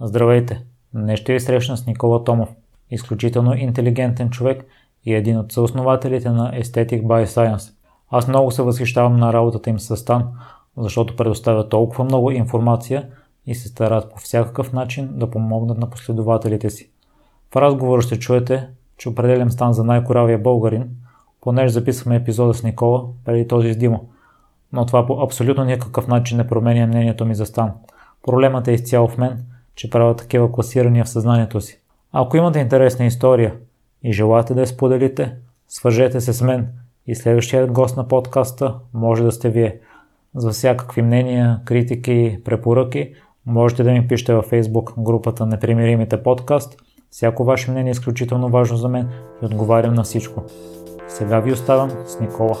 Здравейте! Днес ще ви срещна с Никола Томов, изключително интелигентен човек и един от съоснователите на Aesthetic by Science. Аз много се възхищавам на работата им с Стан, защото предоставя толкова много информация и се старат по всякакъв начин да помогнат на последователите си. В разговора ще чуете, че определям Стан за най-коравия българин, понеже записваме епизода с Никола преди този с Димо. Но това по абсолютно никакъв начин не променя мнението ми за Стан. Проблемът е изцяло в мен – че правя такива класирания в съзнанието си. Ако имате интересна история и желаете да я споделите, свържете се с мен и следващият гост на подкаста може да сте вие. За всякакви мнения, критики препоръки можете да ми пишете във Facebook групата Непримиримите подкаст. Всяко ваше мнение е изключително важно за мен и отговарям на всичко. Сега ви оставам с Никола.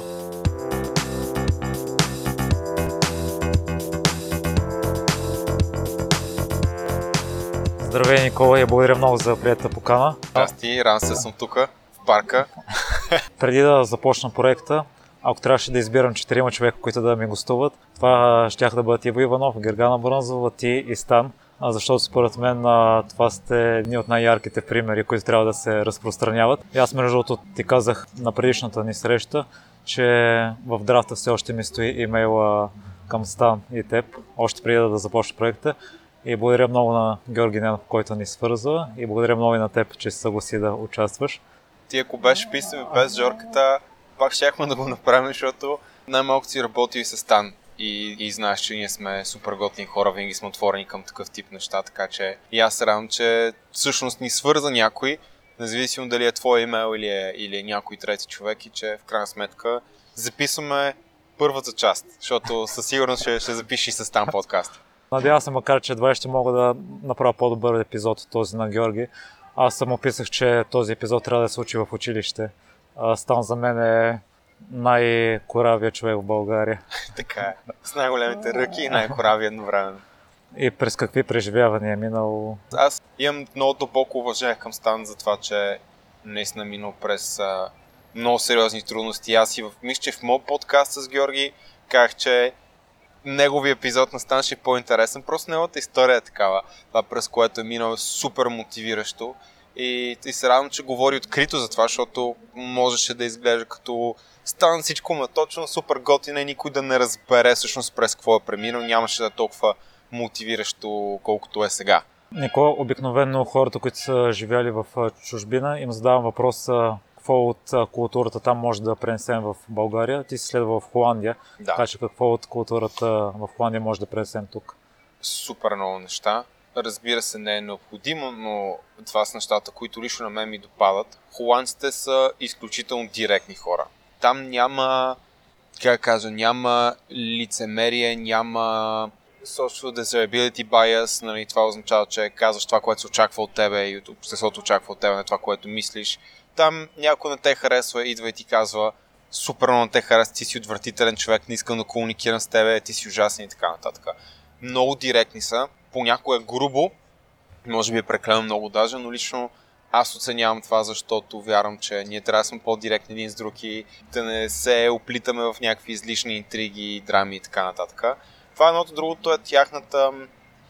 Здравей, Никола, и благодаря много за приятата покана. Здрасти, ран се съм тук, в парка. Преди да започна проекта, ако трябваше да избирам четирима човека, които да ми гостуват, това щях да бъдат Иво Иванов, Гергана Бронзова, ти и Стан, защото според мен това сте едни от най-ярките примери, които трябва да се разпространяват. И аз между другото ти казах на предишната ни среща, че в драфта все още ми стои имейла към Стан и теб, още преди да започне проекта. И благодаря много на Георги Ненов, който ни свързва и благодаря много и на теб, че се съгласи да участваш. Ти ако беше писал без Жорката, пак щяхме да го направим, защото най-малко си работи и с Стан. И, и знаеш, че ние сме супер готни хора, винаги сме отворени към такъв тип неща, така че и аз се радвам, че всъщност ни свърза някой, независимо дали е твой имейл или е, или е някой трети човек и че в крайна сметка записваме първата част, защото със сигурност ще, ще запиши с там подкаст. Надявам се, макар че едва ще мога да направя по-добър епизод от този на Георги. Аз съм описах, че този епизод трябва да се случи в училище. Стан за мен е най-коравия човек в България. така е. С най-големите ръки и най-коравия едновременно. И през какви преживявания е минал? Аз имам много дълбоко уважение към Стан за това, че наистина минал през а, много сериозни трудности. Аз и в, мисля, че в моят подкаст с Георги казах, че неговия епизод на станеше по-интересен. Просто неговата история е такава. Това през което е минал е супер мотивиращо. И, и се радвам, че говори открито за това, защото можеше да изглежда като стан всичко ма точно супер готино и никой да не разбере всъщност през какво е преминал. Нямаше да е толкова мотивиращо, колкото е сега. Нико, обикновено хората, които са живяли в чужбина, им задавам въпроса какво от културата там може да пренесем в България. Ти си следва в Холандия, да. така че какво от културата в Холандия може да пренесем тук? Супер много неща. Разбира се, не е необходимо, но това са нещата, които лично на мен ми допадат. Холандците са изключително директни хора. Там няма, как кажа, няма лицемерие, няма social desirability bias, нали, това означава, че казваш това, което се очаква от тебе и от обществото очаква от тебе, не това, което мислиш там някой не те харесва, идва и ти казва супер много те харесва, ти си отвратителен човек, не искам да комуникирам с тебе, ти си ужасен и така нататък. Много директни са, понякога е грубо, може би е прекалено много даже, но лично аз оценявам това, защото вярвам, че ние трябва да сме по-директни един с други, да не се оплитаме в някакви излишни интриги, драми и така нататък. Това е едното, другото е тяхната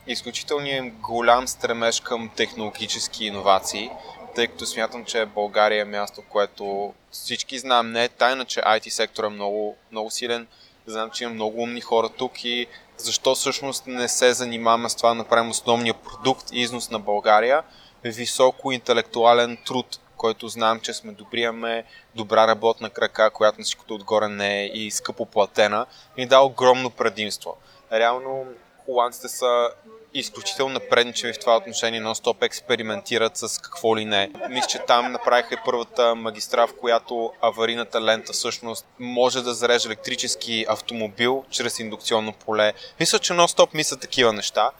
изключително голям стремеж към технологически иновации тъй като смятам, че България е място, което всички знаем. Не е тайна, че IT сектор е много, много силен. Знам, че има много умни хора тук и защо всъщност не се занимаваме с това да направим основния продукт и износ на България. Високо интелектуален труд, който знам, че сме добри, имаме добра работна крака, която на всичкото отгоре не е и скъпо платена, ни дава огромно предимство. Реално холандците са изключително напредничеви в това отношение, нон-стоп експериментират с какво ли не. Мисля, че там направиха и първата магистра, в която аварийната лента всъщност може да зареже електрически автомобил чрез индукционно поле. Мисля, че нон-стоп мислят такива неща.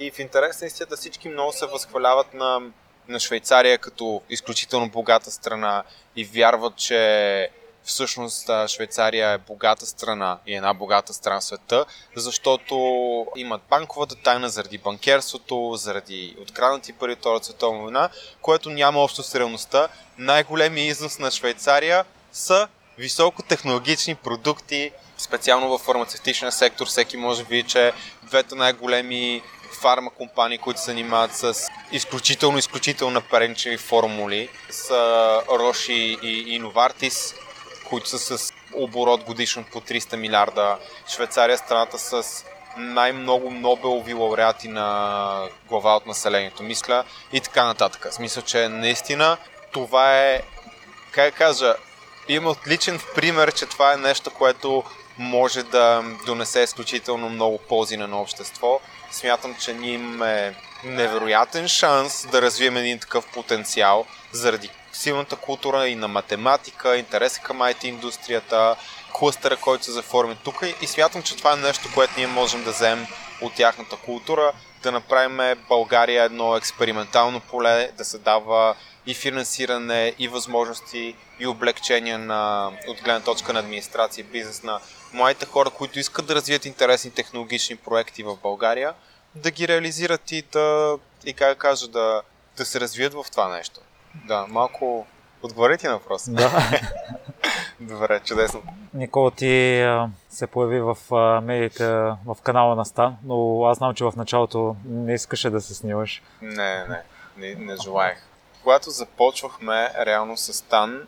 И в интерес на истината всички много се възхваляват на, на Швейцария като изключително богата страна и вярват, че всъщност Швейцария е богата страна и една богата страна в света, защото имат банковата тайна заради банкерството, заради откраднати пари от Втората световна война, което няма общо с реалността. Най-големият износ на Швейцария са високотехнологични продукти, специално в фармацевтичния сектор. Всеки може да види, че двете най-големи фарма компании, които се занимават с изключително, изключително напренчеви формули, с Роши и Инновартис, които са с оборот годишно по 300 милиарда. Швейцария е страната с най-много Нобелови лауреати на глава от населението, мисля, и така нататък. Смисъл, че наистина това е, как кажа, има отличен пример, че това е нещо, което може да донесе изключително много ползи на общество. Смятам, че ние имаме невероятен шанс да развием един такъв потенциал заради силната култура и на математика, интереса към IT индустрията, клъстера, който се заформи тук и смятам, че това е нещо, което ние можем да вземем от тяхната култура, да направим България едно експериментално поле, да се дава и финансиране, и възможности, и облегчения на, от гледна точка на администрация и бизнес на младите хора, които искат да развият интересни технологични проекти в България, да ги реализират и да, и как кажа, да, да се развият в това нещо. Да, малко отговорите на въпроса. Да. Добре, чудесно. Никола, ти а, се появи в а, медиите в канала на Стан, но аз знам, че в началото не искаше да се снимаш. Не, не, не, не желаях. Когато започвахме реално с Стан,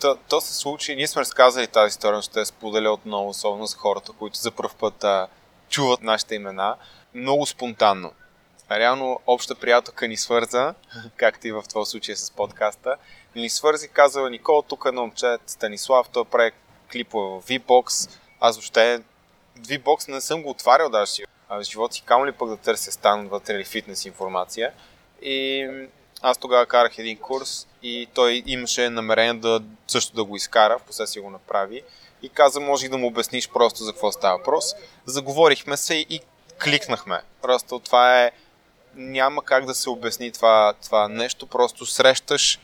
то, то се случи, ние сме разказали тази история, но ще я споделя отново, особено с хората, които за първ път а, чуват нашите имена, много спонтанно. Реално обща приятелка ни свърза, както и в това случай с подкаста, ни свързи, казва Никола, тук е на момче Станислав, той прави клипове в V-Box. Аз въобще V-Box не съм го отварял даже си. в живота си камо ли пък да търся стан вътре или фитнес информация. И аз тогава карах един курс и той имаше намерение да също да го изкара, в последствие го направи. И каза, може да му обясниш просто за какво става въпрос. Заговорихме се и кликнахме. Просто това е... Няма как да се обясни това, това нещо. Просто срещаш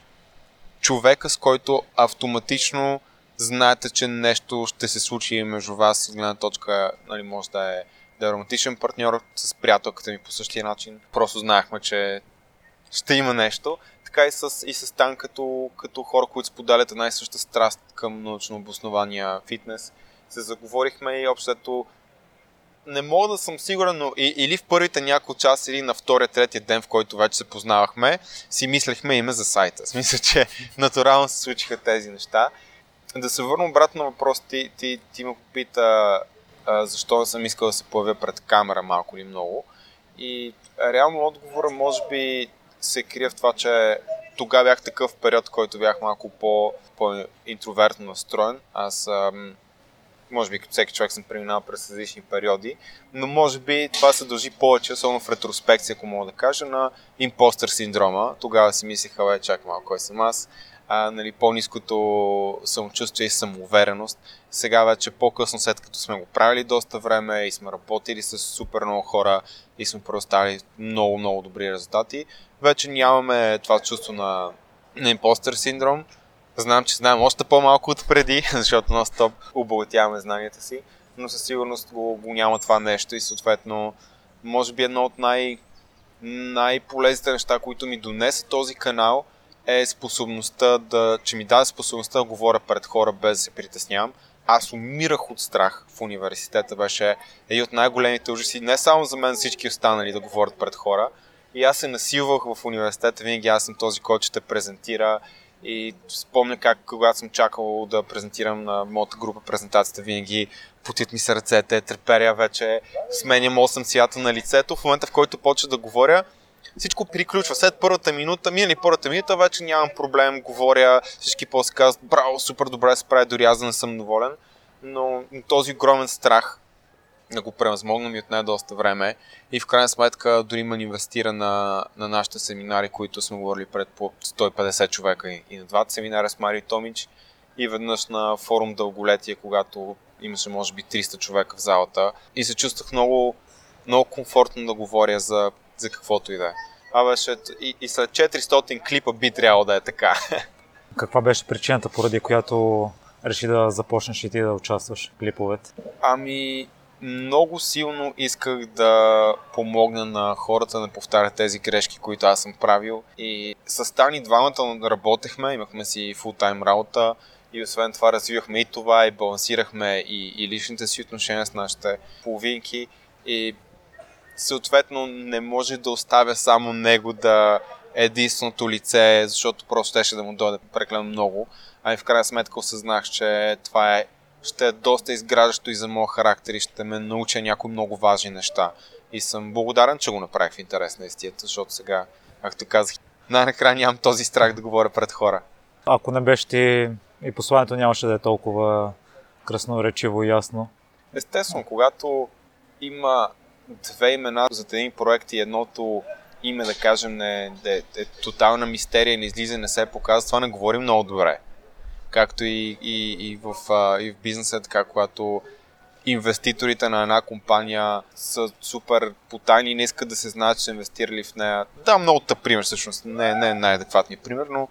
човека, с който автоматично знаете, че нещо ще се случи между вас от гледна точка, нали, може да е, да е романтичен партньор с приятелката ми по същия начин. Просто знаехме, че ще има нещо. Така и с, и с Тан, като, като хора, които споделят една и съща страст към научно обоснования фитнес, се заговорихме и общото не мога да съм сигурен, но и, или в първите няколко часа, или на втория, третия ден, в който вече се познавахме, си мислехме име за сайта. Смисля, че натурално се случиха тези неща. Да се върна обратно на въпрос, ти, ти, ти ме попита а, защо съм искал да се появя пред камера малко или много. И реално отговора може би се крие в това, че тогава бях такъв период, който бях малко по, по-интровертно настроен. Аз ам, може би като всеки човек съм преминал през различни периоди, но може би това се дължи повече, особено в ретроспекция, ако мога да кажа, на импостър синдрома. Тогава си мислеха, бе, чак малко, кой съм аз. А, нали, по-низкото самочувствие и самоувереност. Сега вече по-късно, след като сме го правили доста време и сме работили с супер много хора и сме предоставили много, много добри резултати, вече нямаме това чувство на, на импостър синдром Знам, че знаем още по-малко от преди, защото на стоп обогатяваме знанията си, но със сигурност го, го няма това нещо и съответно може би едно от най- най-полезните неща, които ми донесе този канал е способността да, че ми даде способността да говоря пред хора без да се притеснявам. Аз умирах от страх в университета, беше един от най-големите ужаси, не само за мен, всички останали да говорят пред хора. И аз се насилвах в университета, винаги аз съм този, който ще презентира и спомня как, когато съм чакал да презентирам на моята група презентацията, винаги потит ми се ръцете, треперя вече, сменям 8 цвята на лицето. В момента, в който почва да говоря, всичко приключва. След първата минута, минали първата минута, вече нямам проблем, говоря, всички после казват, браво, супер добре се прави, дори аз да не съм доволен. Но този огромен страх да го превъзмогна ми отне доста време и в крайна сметка дори ме инвестира на, на нашите семинари, които сме говорили пред по 150 човека и, и на двата семинара с Мари Томич и веднъж на форум Дълголетие, когато имаше може би 300 човека в залата и се чувствах много, много комфортно да говоря за, за каквото и да е. Това беше и, и след 400 клипа би трябвало да е така. Каква беше причината, поради която реши да започнеш и ти да участваш в клиповете? Ами, много силно исках да помогна на хората да повтарят тези грешки, които аз съм правил. И с Тани двамата работехме, имахме си фултайм работа и освен това развивахме и това и балансирахме и, и личните си отношения с нашите половинки. И съответно не може да оставя само него да е единственото лице, защото просто ще да му дойде прекалено много. А и в крайна сметка осъзнах, че това е ще е доста изграждащо и за моя характер и ще ме науча някои много важни неща. И съм благодарен, че го направих в интерес на истията, защото сега, както казах, най-накрая нямам този страх да говоря пред хора. Ако не беше ти и посланието нямаше да е толкова красноречиво и ясно. Естествено, когато има две имена за един проект и едното име, да кажем, не, е, е тотална мистерия, не излиза, не се показва, това не говори много добре. Както и, и, и, в, и в бизнеса, така, когато инвеститорите на една компания са супер потайни и не искат да се знаят, че са инвестирали в нея. Да, много тъп пример, всъщност, не, не е най-адекватният пример, но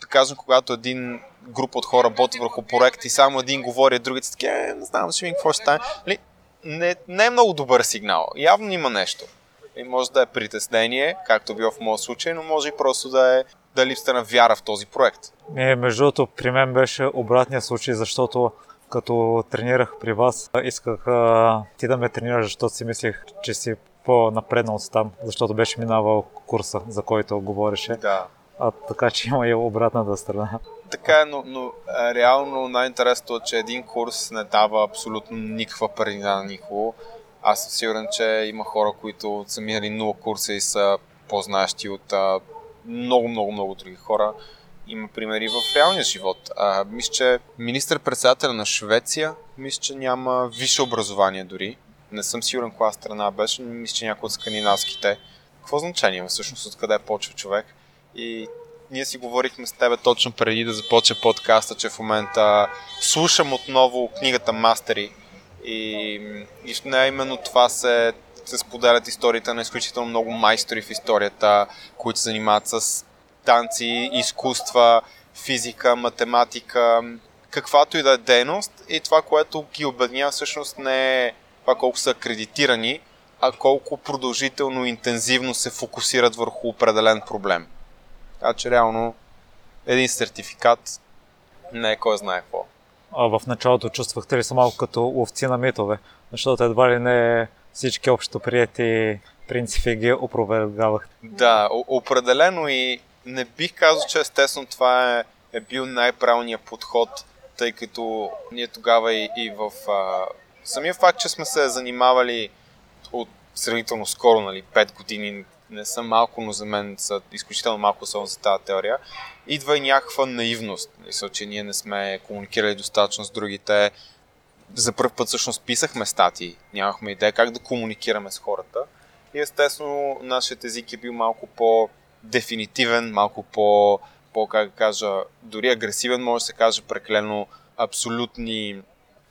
да кажем, когато един група от хора работи върху проект и само един говори, а другите са такива, е, не знам, ще видим какво ще стане. Нали, не, не е много добър сигнал. Явно има нещо. И може да е притеснение, както било в моят случай, но може и просто да е да липсата на вяра в този проект. Не, между другото, при мен беше обратния случай, защото като тренирах при вас, исках а, ти да ме тренираш, защото си мислих, че си по-напреднал там, защото беше минавал курса, за който говореше. Да. А така че има и обратната страна. Така е, но, но реално най-интересното е, че един курс не дава абсолютно никаква предина на никого. Аз съм сигурен, че има хора, които са минали нула курса и са по-знаещи от много, много, много други хора. Има примери в реалния живот. А, мисля, че министър-председател на Швеция, мисля, че няма висше образование дори. Не съм сигурен коя страна беше, но мисля, че някой от скандинавските. Какво значение има всъщност откъде е почва човек? И ние си говорихме с тебе точно преди да започне подкаста, че в момента слушам отново книгата Мастери и, и в нея именно това се, се споделят историите на изключително много майстори в историята, които се занимават с танци, изкуства, физика, математика, каквато и да е дейност и това, което ги обеднява всъщност не е това колко са акредитирани, а колко продължително и интензивно се фокусират върху определен проблем. Така че реално един сертификат не е кой знае какво. А в началото чувствахте ли се малко като ловци на митове? Защото едва ли не всички общо прияти принципи ги опровергавах. Да, определено и не бих казал, че естествено това е, е бил най-правилният подход, тъй като ние тогава и, и в а, самия факт, че сме се занимавали от сравнително скоро, нали, 5 години не са малко, но за мен са изключително малко само за тази теория, идва и някаква наивност. Мисля, че ние не сме комуникирали достатъчно с другите. За първ път всъщност писахме статии, нямахме идея как да комуникираме с хората. И естествено, нашият език е бил малко по-дефинитивен, малко по, по как кажа, дори агресивен, може да се каже, прекалено абсолютни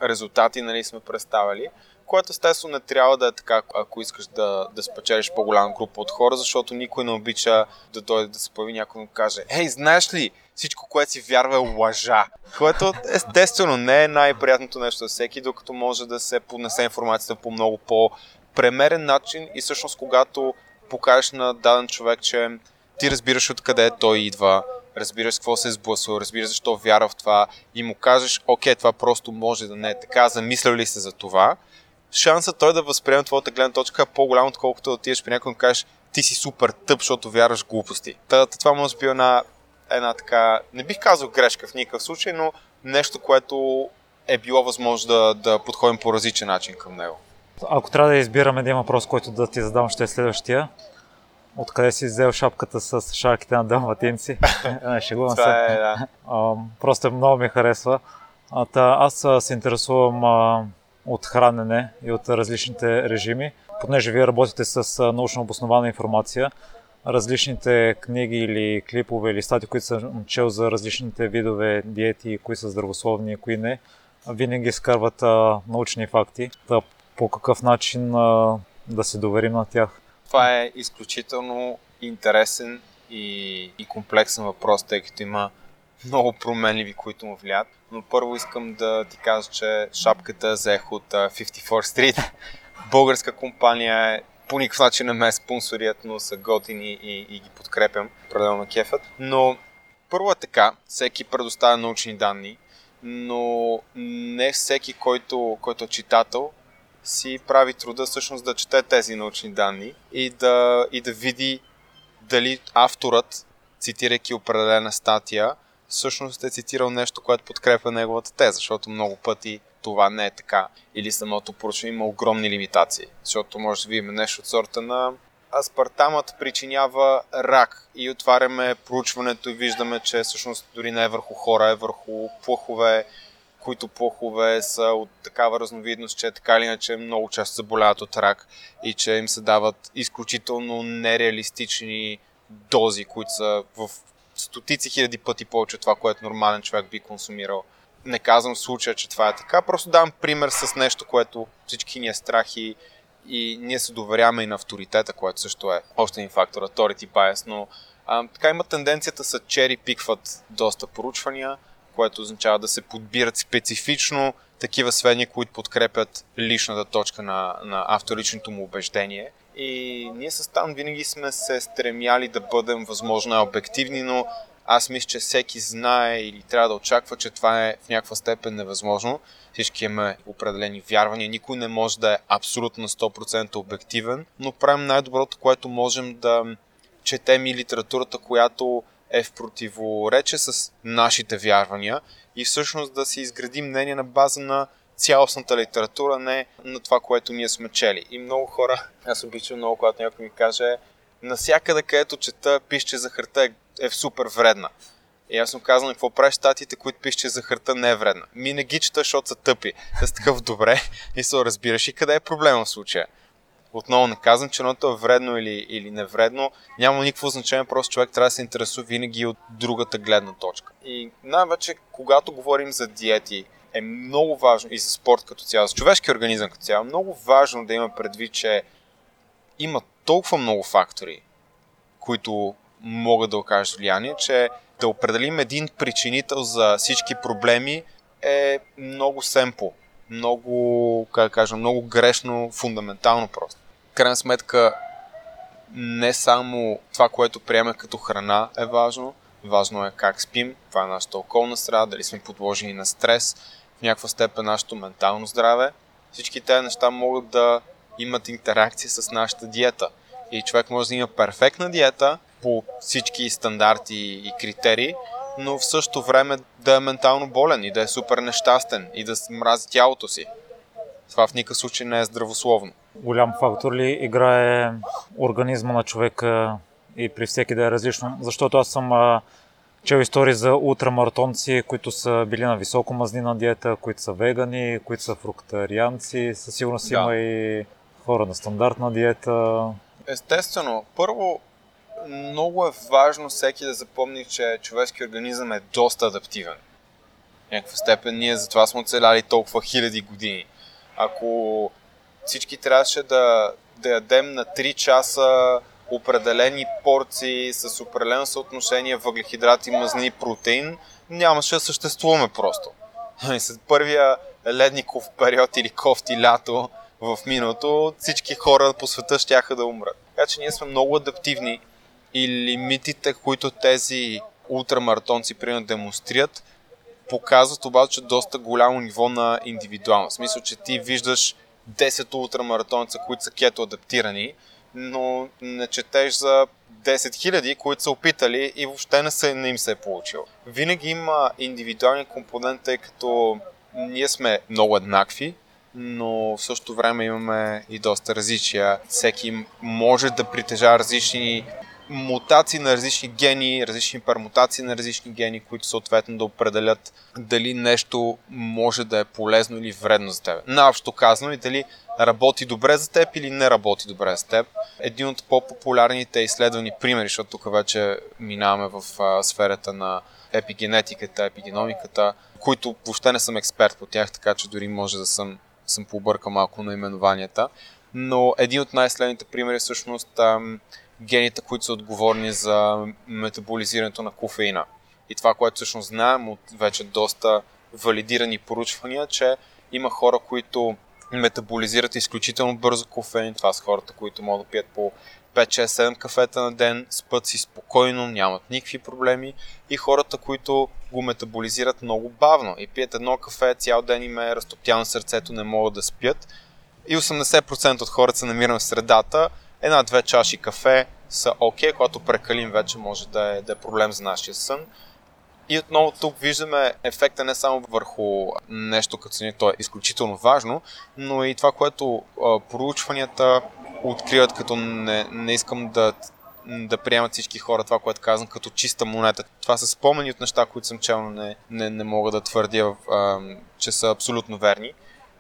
резултати нали, сме представили което естествено не трябва да е така, ако искаш да, да спечелиш по-голяма група от хора, защото никой не обича да дойде да се появи някой и каже, ей, знаеш ли, всичко, което си вярва е лъжа. Което естествено не е най-приятното нещо за всеки, докато може да се поднесе информацията по много по-премерен начин и всъщност когато покажеш на даден човек, че ти разбираш откъде той идва, разбираш какво се е сблъсва, разбираш защо вярва в това и му кажеш, окей, това просто може да не е така, замисля ли се за това, шансът той да възприеме твоята гледна точка е по-голям, отколкото да отидеш при някой и кажеш ти си супер тъп, защото вярваш глупости. Та, това може да би една, една така, не бих казал грешка в никакъв случай, но нещо, което е било възможно да, да подходим по различен начин към него. Ако трябва да избираме един въпрос, който да ти задам, ще е следващия. Откъде си взел шапката с шарките на далматинци? не, шегувам се. Е, да. а, просто много ми харесва. А, та, аз се интересувам а, от хранене и от различните режими. Понеже вие работите с научно обоснована информация, различните книги или клипове или стати, които съм чел за различните видове диети, кои са здравословни и кои не, винаги скарват а, научни факти. Да, по какъв начин а, да се доверим на тях? Това е изключително интересен и, и комплексен въпрос, тъй като има много променливи, които му влияят. Но първо искам да ти кажа, че шапката взех от 54 Street. Българска компания е по никакъв начин не ме спонсорят, но са готини и, и ги подкрепям. Определено кефът. Но първо е така, всеки предоставя научни данни, но не всеки, който, който е читател, си прави труда всъщност да чете тези научни данни и да, и да види дали авторът, цитирайки определена статия, всъщност е цитирал нещо, което подкрепя неговата теза, защото много пъти това не е така. Или самото проучване има огромни лимитации, защото може да видим нещо от сорта на аспартамът причинява рак и отваряме проучването и виждаме, че всъщност дори не е върху хора, е върху плъхове, които плъхове са от такава разновидност, че така или иначе много често заболяват от рак и че им се дават изключително нереалистични дози, които са в стотици хиляди пъти повече от това, което нормален човек би консумирал. Не казвам в случая, че това е така, просто давам пример с нещо, което всички ни е страх и, и ние се доверяме и на авторитета, което също е още един фактор, authority bias, но а, така има тенденцията са чери пикват доста поручвания, което означава да се подбират специфично такива сведения, които подкрепят личната точка на, на авторичното му убеждение. И ние с Тан винаги сме се стремяли да бъдем възможно обективни, но аз мисля, че всеки знае или трябва да очаква, че това е в някаква степен невъзможно. Всички имаме определени вярвания, никой не може да е абсолютно на 100% обективен, но правим най-доброто, което можем да четем и литературата, която е в противоречие с нашите вярвания и всъщност да си изградим мнение на база на цялостната литература, не на това, което ние сме чели. И много хора, аз обичам много, когато някой ми каже, насякъде където чета, пише, че захарта е, е супер вредна. И аз съм казал, какво правиш статите, които пише, че захарта не е вредна. Ми не ги чета, защото са тъпи. Те такъв добре и се разбираш и къде е проблема в случая. Отново не казвам, че едното е вредно или, или невредно. Няма никакво значение, просто човек трябва да се интересува винаги от другата гледна точка. И най-вече, когато говорим за диети, е много важно и за спорт като цяло, за човешки организъм като цяло, много важно да има предвид, че има толкова много фактори, които могат да окажат влияние, че да определим един причинител за всички проблеми е много семпо, много, как да кажа, много грешно, фундаментално просто. Крайна сметка, не само това, което приеме като храна е важно, важно е как спим, това е нашата околна среда, дали сме подложени на стрес, в някаква степен нашето ментално здраве. Всички тези неща могат да имат интеракция с нашата диета. И човек може да има перфектна диета по всички стандарти и критерии, но в същото време да е ментално болен и да е супер нещастен и да мрази тялото си. Това в никакъв случай не е здравословно. Голям фактор ли играе организма на човека и при всеки да е различно? Защото аз съм чел истории за ултрамаратонци, които са били на високо мазнина диета, които са вегани, които са фруктарианци. Със сигурност да. има и хора на стандартна диета. Естествено. Първо, много е важно всеки да запомни, че човешки организъм е доста адаптивен. В някаква степен ние затова сме оцеляли толкова хиляди години. Ако всички трябваше да, да ядем на 3 часа определени порции с определено съотношение въглехидрати, мазни и протеин, нямаше да съществуваме просто. След първия ледников период или кофти лято в миналото, всички хора по света ще да умрат. Така че ние сме много адаптивни и лимитите, които тези ултрамаратонци примерно демонстрират, показват обаче доста голямо ниво на индивидуалност. В смисъл, че ти виждаш 10 ултрамаратонца, които са кето адаптирани, но не четеш за 10 000, които са опитали и въобще не, се, не им се е получил. Винаги има индивидуален компонент, тъй като ние сме много еднакви, но в същото време имаме и доста различия. Всеки може да притежава различни мутации на различни гени, различни пермутации на различни гени, които съответно да определят дали нещо може да е полезно или вредно за теб. Наобщо казано и дали работи добре за теб или не работи добре за теб. Един от по-популярните изследвани примери, защото тук вече минаваме в а, сферата на епигенетиката, епигеномиката, които въобще не съм експерт по тях, така че дори може да съм, съм побъркал малко на именованията. Но един от най-следните примери е всъщност ам, гените, които са отговорни за метаболизирането на кофеина. И това, което всъщност знаем от вече доста валидирани поручвания, че има хора, които метаболизират изключително бързо кофеин. Това са хората, които могат да пият по 5-6-7 кафета на ден, спът си спокойно, нямат никакви проблеми. И хората, които го метаболизират много бавно и пият едно кафе, цял ден им е разтоптяно сърцето, не могат да спят и 80% от хората се намираме в средата, една-две чаши кафе са окей, okay, когато прекалим вече може да е, да е проблем за нашия сън. И отново тук виждаме ефекта не само върху нещо като съня, то е изключително важно, но и това, което а, проучванията откриват, като не, не искам да, да приемат всички хора това, което казвам, като чиста монета. Това са спомени от неща, които съм чел, не, не, не мога да твърдя, а, че са абсолютно верни.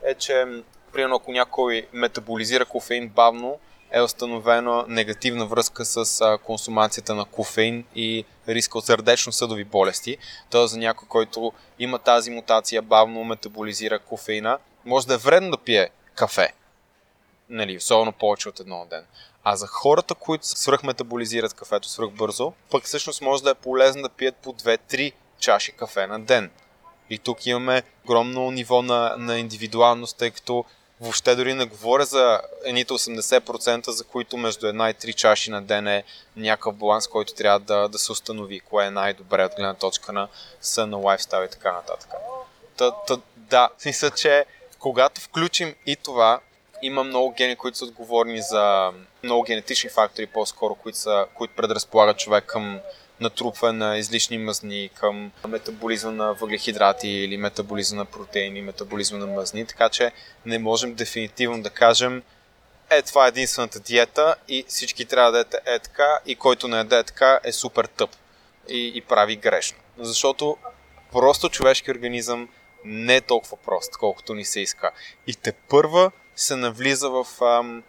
Е, че примерно ако някой метаболизира кофеин бавно, е установена негативна връзка с а, консумацията на кофеин и риска от сърдечно-съдови болести. Тоест за някой, който има тази мутация, бавно метаболизира кофеина, може да е вредно да пие кафе. Нали, особено повече от едно ден. А за хората, които свръхметаболизират кафето свръхбързо, пък всъщност може да е полезно да пият по 2-3 чаши кафе на ден. И тук имаме огромно ниво на, на индивидуалност, тъй като Въобще дори не говоря за едните 80%, за които между една и три чаши на ден е някакъв баланс, който трябва да, да се установи, кое е най-добре от гледна точка на сън, на лайфстайл и така нататък. Та, та, да, смисля, че когато включим и това, има много гени, които са отговорни за много генетични фактори, по-скоро, които, са, които предразполагат човек към натрупване на излишни мъзни, към метаболизъм на въглехидрати или метаболизъм на протеини, метаболизъм на мъзни, така че не можем дефинитивно да кажем е, това е единствената диета и всички трябва да ядете е така и който не яде така е супер тъп и, и прави грешно. Защото просто човешки организъм не е толкова прост, колкото ни се иска. И те първа се навлиза в, ам,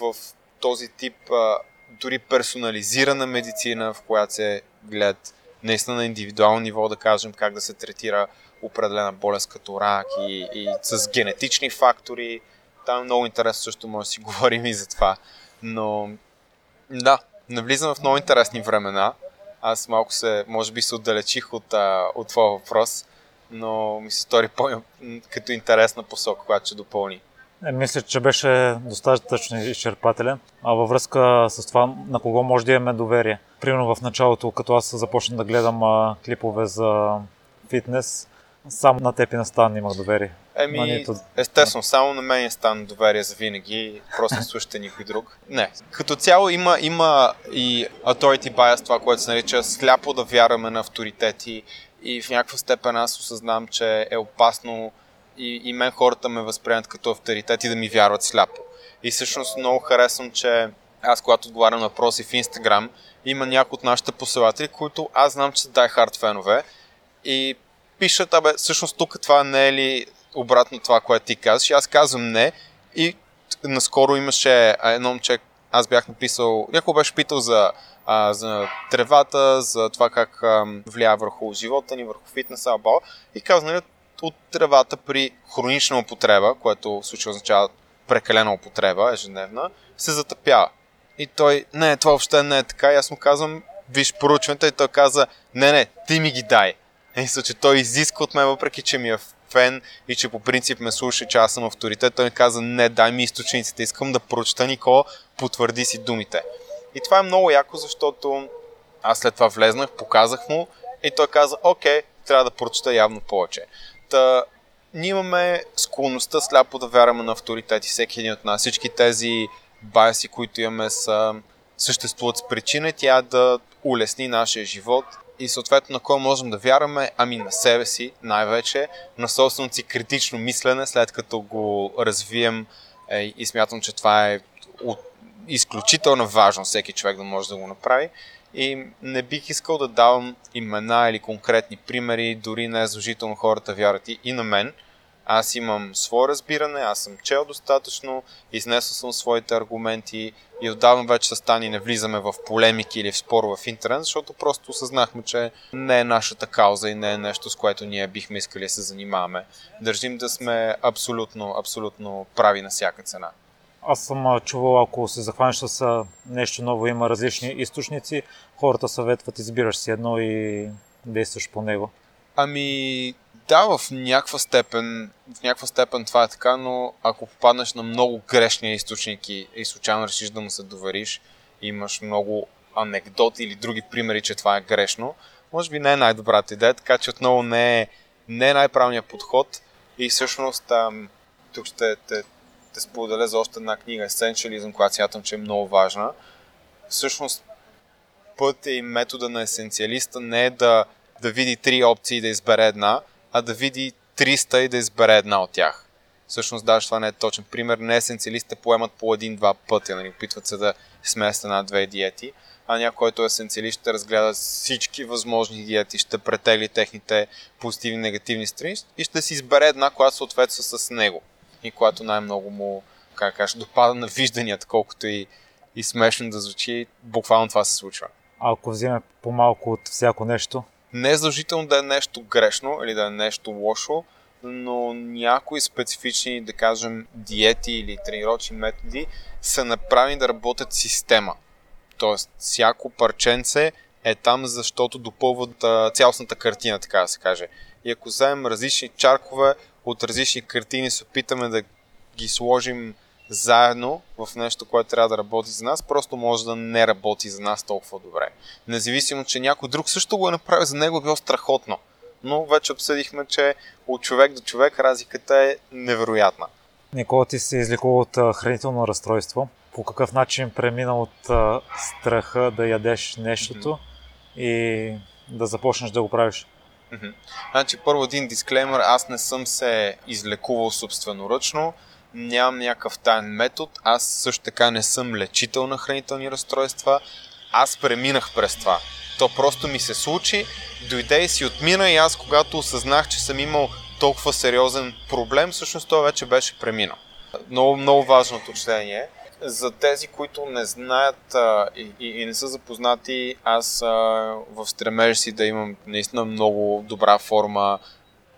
в този тип а, дори персонализирана медицина, в която се гледат наистина на индивидуално ниво, да кажем как да се третира определена болест като рак и, и с генетични фактори. Там много интересно, също може да си говорим и за това. Но да, навлизам в много интересни времена. Аз малко се, може би се отдалечих от, от това въпрос, но ми се стори по- като интересна посока, която ще допълни. Е, мисля, че беше достатъчно изчерпателен. А във връзка с това, на кого може да имаме доверие? Примерно в началото, като аз започна да гледам а, клипове за фитнес, само на теб и на Стан имах доверие. Еми, нито... естествено, само на мен е Стан доверие за винаги, просто слушате никой друг. Не. Като цяло има, има и authority bias, това, което се нарича сляпо да вярваме на авторитети и в някаква степен аз осъзнавам, че е опасно и, и мен хората ме възприемат като авторитет и да ми вярват сляпо. И всъщност много харесвам, че аз когато отговарям на въпроси в Инстаграм, има някои от нашите последователи, които аз знам, че са хард фенове и пишат, абе, всъщност тук това не е ли обратно това, което ти казваш. И аз казвам не и наскоро имаше едно момче, аз бях написал, някой беше питал за, а, за тревата, за това как а, влияе върху живота ни, върху фитнеса, абал. И казвам, нали, от тревата при хронична употреба, което в случай означава прекалена употреба ежедневна, се затъпява. И той, не, това въобще не е така. И аз му казвам, виж поручването и той каза, не, не, ти ми ги дай. И че той изиска от мен, въпреки че ми е фен и че по принцип ме слуша, че аз съм авторитет, той ми каза, не, дай ми източниците, искам да прочета Никола, потвърди си думите. И това е много яко, защото аз след това влезнах, показах му и той каза, окей, трябва да прочета явно повече. Та, ние имаме склонността сляпо да вярваме на авторитети, всеки един от нас. Всички тези байси, които имаме, са, съществуват с причина тя да улесни нашия живот и съответно на кой можем да вярваме? Ами на себе си, най-вече, на собственото си критично мислене, след като го развием е, и смятам, че това е от изключително важно всеки човек да може да го направи. И не бих искал да давам имена или конкретни примери, дори не е задължително хората вярват и, и на мен. Аз имам свое разбиране, аз съм чел достатъчно, изнесъл съм своите аргументи и отдавна вече с Тани не влизаме в полемики или в спор в интернет, защото просто осъзнахме, че не е нашата кауза и не е нещо, с което ние бихме искали да се занимаваме. Държим да сме абсолютно, абсолютно прави на всяка цена. Аз съм чувал, ако се захванеш с нещо ново, има различни източници, хората съветват, избираш си едно и действаш по него. Ами, да, в някаква степен, в някаква степен това е така, но ако попаднеш на много грешни източники и случайно решиш да му се довериш, имаш много анекдоти или други примери, че това е грешно, може би не е най-добрата идея, така че отново не е, не е най-правилният подход и всъщност там, тук ще те да споделя за още една книга Essentialism, която смятам, че е много важна. Всъщност, пътя и метода на есенциалиста не е да, да види три опции и да избере една, а да види 300 и да избере една от тях. Всъщност, даже това не е точен пример. Не есенциалистите поемат по един-два пътя, нали? опитват се да смесят една-две диети, а някой, който е есенциалист, ще разгледа всички възможни диети, ще претегли техните позитивни и негативни страни и ще си избере една, която съответства с него и която най-много му, как кажа, допада на вижданията, колкото и, и смешно да звучи, буквално това се случва. А ако вземе по-малко от всяко нещо? Не е задължително да е нещо грешно или да е нещо лошо, но някои специфични, да кажем, диети или тренировъчни методи са направени да работят система. Тоест, всяко парченце е там, защото допълват цялостната картина, така да се каже. И ако вземем различни чаркове от различни картини, се опитаме да ги сложим заедно в нещо, което трябва да работи за нас, просто може да не работи за нас толкова добре. Независимо, че някой друг също го е направил, за него е било страхотно но вече обсъдихме, че от човек до човек разликата е невероятна. Никола, ти се излекува от хранително разстройство. По какъв начин премина от страха да ядеш нещото mm-hmm. и да започнеш да го правиш? Mm-hmm. Значи, първо един дисклеймер, аз не съм се излекувал собственоръчно, нямам някакъв тайн метод, аз също така не съм лечител на хранителни разстройства, аз преминах през това. То просто ми се случи, дойде и си отмина и аз когато осъзнах, че съм имал толкова сериозен проблем, всъщност той вече беше преминал. Много, много важно уточнение. За тези, които не знаят а, и, и не са запознати, аз а, в стремеж си да имам наистина много добра форма,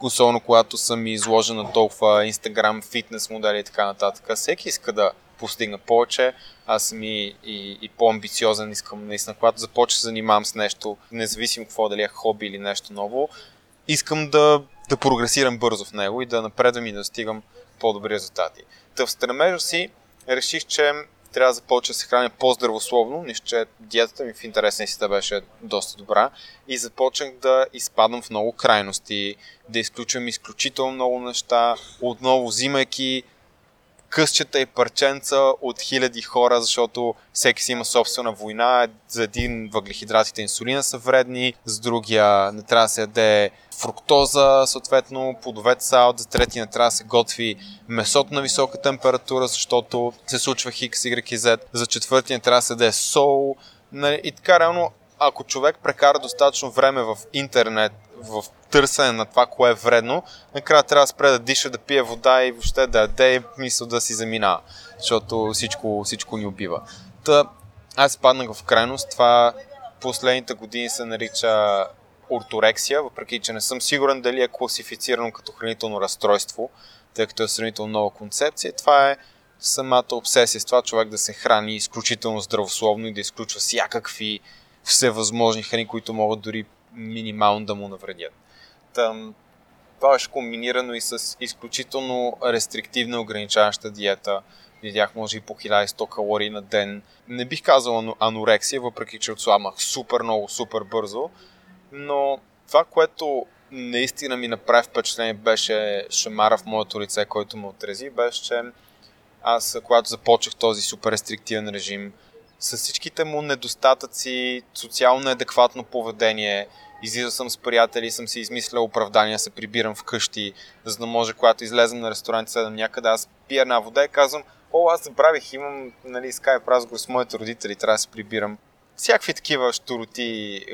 особено когато съм изложен на толкова инстаграм, фитнес модели и така нататък. Всеки иска да постигна повече. Аз съм и, и, и по-амбициозен, искам наистина, когато започна да занимавам с нещо, независимо какво дали е хоби или нещо ново, искам да, да прогресирам бързо в него и да напредвам и да стигам по-добри резултати. Та в стремежа си реших, че трябва да започна да се храня по-здравословно, нищо, че диетата ми в интересен си да беше доста добра и започнах да изпадам в много крайности, да изключвам изключително много неща, отново взимайки късчета и парченца от хиляди хора, защото всеки си има собствена война. За един въглехидратите инсулина са вредни, за другия не трябва да се яде фруктоза, съответно плодовете сал, за третия не трябва да се готви месото на висока температура, защото се случва хикс, y z, за четвъртия не трябва да се яде сол. Нали, и така реално, ако човек прекара достатъчно време в интернет, в търсене на това, кое е вредно, накрая трябва да спре да диша, да пие вода и въобще да яде и мисля да си заминава, защото всичко, всичко ни убива. Та, аз паднах в крайност, това последните години се нарича орторексия, въпреки че не съм сигурен дали е класифицирано като хранително разстройство, тъй като е сравнително нова концепция. Това е самата обсесия с това човек да се храни изключително здравословно и да изключва всякакви всевъзможни храни, които могат дори минимално да му навредят. Там, това беше комбинирано и с изключително рестриктивна ограничаваща диета. Видях може и по 1100 калории на ден. Не бих казал анорексия, въпреки че отслабнах супер много, супер бързо. Но това, което наистина ми направи впечатление, беше шамара в моето лице, който ме отрези, беше, че аз, когато започнах този супер рестриктивен режим, с всичките му недостатъци, социално неадекватно поведение, излизал съм с приятели съм си измислял оправдания, се прибирам вкъщи, за да може, когато излезем на ресторант, седам някъде, аз пия една вода и казвам, о, аз забравих, имам нали, скайп разговор с моите родители, трябва да се прибирам. Всякакви такива штороти,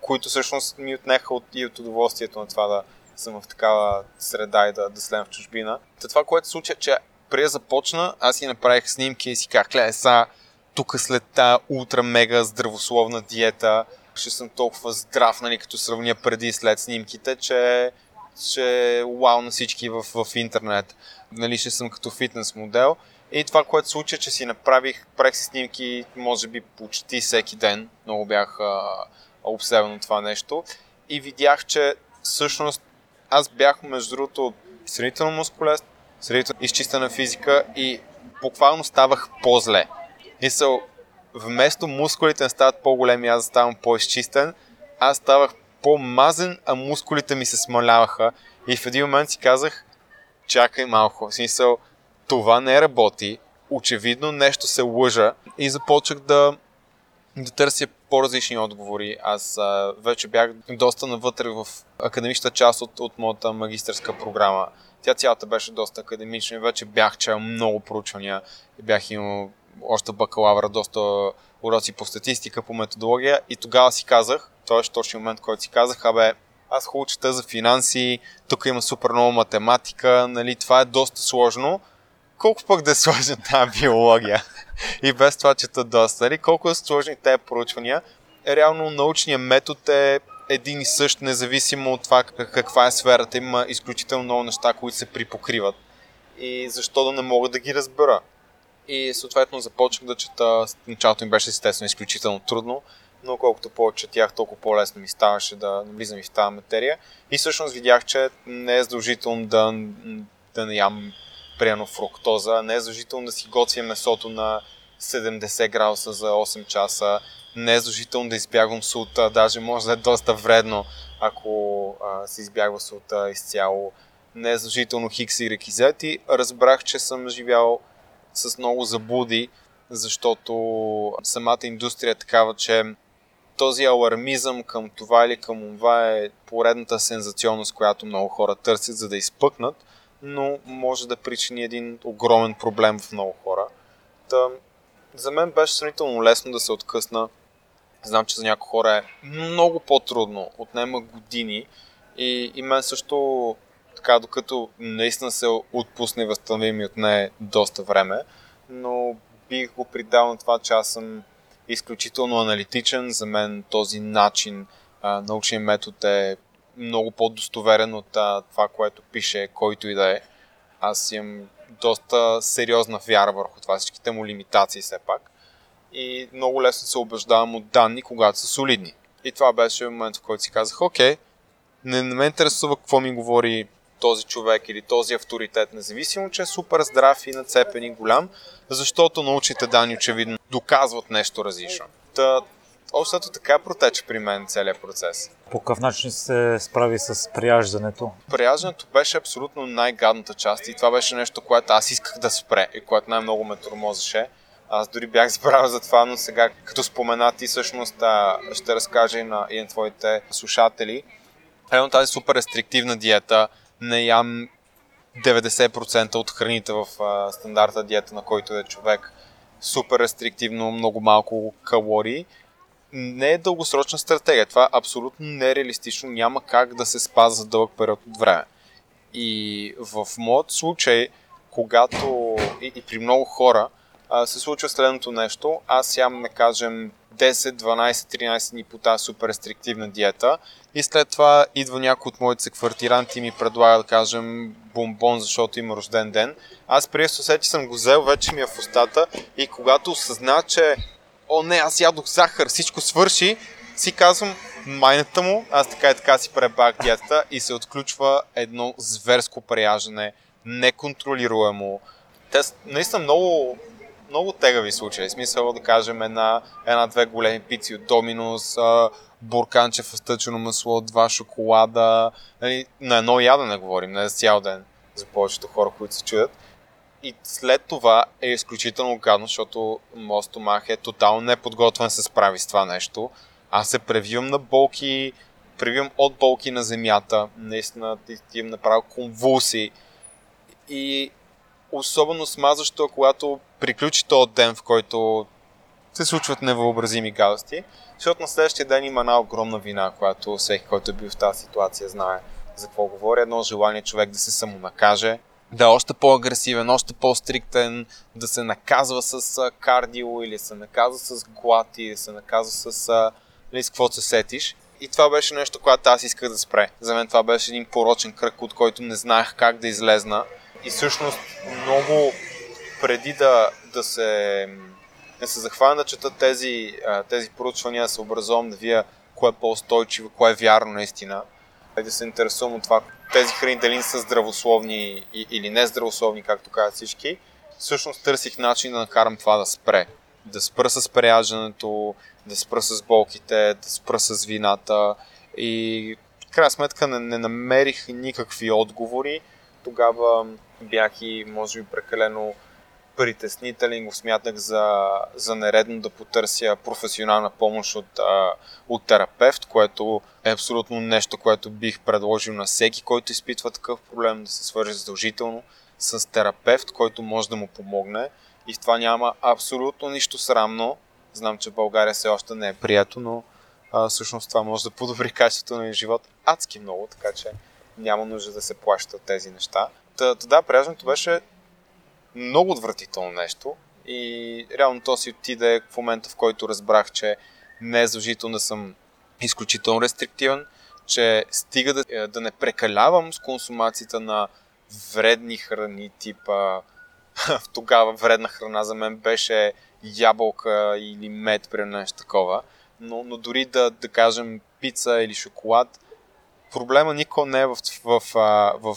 които всъщност ми отнеха от, и от удоволствието на това да съм в такава среда и да, да следвам в чужбина. Та това, което се случва, че преди започна, аз си направих снимки и си казах, гледай тук след тази ултра мега здравословна диета, ще съм толкова здрав, нали, като сравня преди и след снимките, че, че вау на всички в, в интернет. Нали, ще съм като фитнес модел. И това, което случи, че си направих, правих си снимки, може би почти всеки ден. Много бях обсебен от това нещо. И видях, че всъщност аз бях, между другото, сравнително мускулест, сравнително изчистена физика и буквално ставах по-зле. Мисъл, вместо мускулите да стават по-големи, аз ставам по-изчистен, аз ставах по-мазен, а мускулите ми се смаляваха. И в един момент си казах, чакай малко. В смисъл, това не работи, очевидно нещо се лъжа и започнах да, да търся по-различни отговори. Аз а, вече бях доста навътре в академичната част от, от моята магистърска програма. Тя цялата беше доста академична и вече бях чел много проучвания и бях имал още бакалавра, доста уроци по статистика, по методология и тогава си казах, това е точно момент, който си казах, абе, аз хубаво чета за финанси, тук има супер много математика, нали, това е доста сложно. Колко пък да е сложна тази биология? и без това чета доста. Нали? Колко е сложни тези проучвания? Реално научният метод е един и същ, независимо от това каква е сферата. Има изключително много неща, които се припокриват. И защо да не мога да ги разбера? И съответно започнах да чета. Началото ми беше естествено изключително трудно, но колкото повече четях, толкова по-лесно ми ставаше да навлизам и в тази материя. И всъщност видях, че не е задължително да, да не ям примерно фруктоза, не е задължително да си готвя месото на 70 градуса за 8 часа, не е задължително да избягвам султа, даже може да е доста вредно, ако а, се избягва султа изцяло. Не е задължително хикс и рекизети. Разбрах, че съм живял с много заблуди, защото самата индустрия е такава, че този алармизъм към това или към това е поредната сензационност, която много хора търсят, за да изпъкнат, но може да причини един огромен проблем в много хора. Та, за мен беше сравнително лесно да се откъсна. Знам, че за някои хора е много по-трудно, отнема години и, и мен също така, докато наистина се отпусне и възстанови ми отне доста време, но бих го придал на това, че аз съм изключително аналитичен. За мен този начин, научен метод е много по-достоверен от това, което пише който и да е. Аз имам доста сериозна вяра върху това, всичките му лимитации все пак. И много лесно се убеждавам от данни, когато са солидни. И това беше момент, в който си казах, окей, не, не ме интересува какво ми говори този човек или този авторитет, независимо, че е супер здрав и нацепен и голям, защото научните данни очевидно доказват нещо различно. Та, Общо така протече при мен целият процес. По какъв начин се справи с прияждането? Прияждането беше абсолютно най-гадната част и това беше нещо, което аз исках да спре и което най-много ме тормозеше. Аз дори бях забравил за това, но сега, като спомена ти, всъщност ще разкажа и на, и на твоите слушатели. Едно тази супер рестриктивна диета, не ям 90% от храните в а, стандарта диета, на който е човек. Супер рестриктивно, много малко калории не е дългосрочна стратегия. Това е абсолютно нереалистично. Няма как да се спазва за дълъг период от време. И в моят случай, когато и, и при много хора а, се случва следното нещо, аз ям, да кажем, 10, 12, 13 дни по тази супер рестриктивна диета и след това идва някой от моите квартиранти и ми предлага да кажем бомбон, защото има рожден ден. Аз преди че съм го взел, вече ми е в устата и когато осъзна, че о не, аз ядох захар, всичко свърши, си казвам, майната му, аз така и така си пребах диетата и се отключва едно зверско преяждане, неконтролируемо. Те наистина много, много тегави случаи. Смисъл да кажем една, една-две големи пици от Доминус, бурканче в стъчено масло, два шоколада. Нали, на едно ядене говорим, не за цял ден за повечето хора, които се чудят. И след това е изключително гадно, защото моят стомах е тотално неподготвен се справи с това нещо. Аз се превивам на болки, превивам от болки на земята. Наистина ти им направил конвулсии. И особено смазващо, когато приключи този ден, в който се случват невъобразими гадости, защото на следващия ден има една огромна вина, която всеки, който е бил в тази ситуация, знае за какво говоря. Едно желание човек да се самонакаже, да е още по-агресивен, още по-стриктен, да се наказва с кардио или се наказва с глад или се наказва с, нали, с каквото се сетиш. И това беше нещо, което аз исках да спре. За мен това беше един порочен кръг, от който не знаех как да излезна. И всъщност много преди да, да се, да се захвана да чета тези, тези проучвания, да се образувам да вия кое е по-устойчиво, кое е вярно наистина. Да се интересувам от това тези храни дали са здравословни или не здравословни, както казват всички, всъщност търсих начин да накарам това да спре. Да спра с преяждането, да спра с болките, да спра с вината и крайна сметка не, не намерих никакви отговори. Тогава бях и може би прекалено притеснителен, го смятах за, за нередно да потърся професионална помощ от, а, от терапевт, което е абсолютно нещо, което бих предложил на всеки, който изпитва такъв проблем, да се свържи задължително с терапевт, който може да му помогне. И в това няма абсолютно нищо срамно. Знам, че в България все още не е прието, но а, всъщност това може да подобри качеството на живот адски много, така че няма нужда да се плащат тези неща. Та, да, пряждането беше много отвратително нещо и реално то си отиде в момента, в който разбрах, че не е задължително да съм изключително рестриктивен, че стига да, е, да не прекалявам с консумацията на вредни храни, типа тогава вредна храна за мен беше ябълка или мед, при нещо такова. Но, но дори да, да кажем пица или шоколад, проблема никога не е в, в, в, в,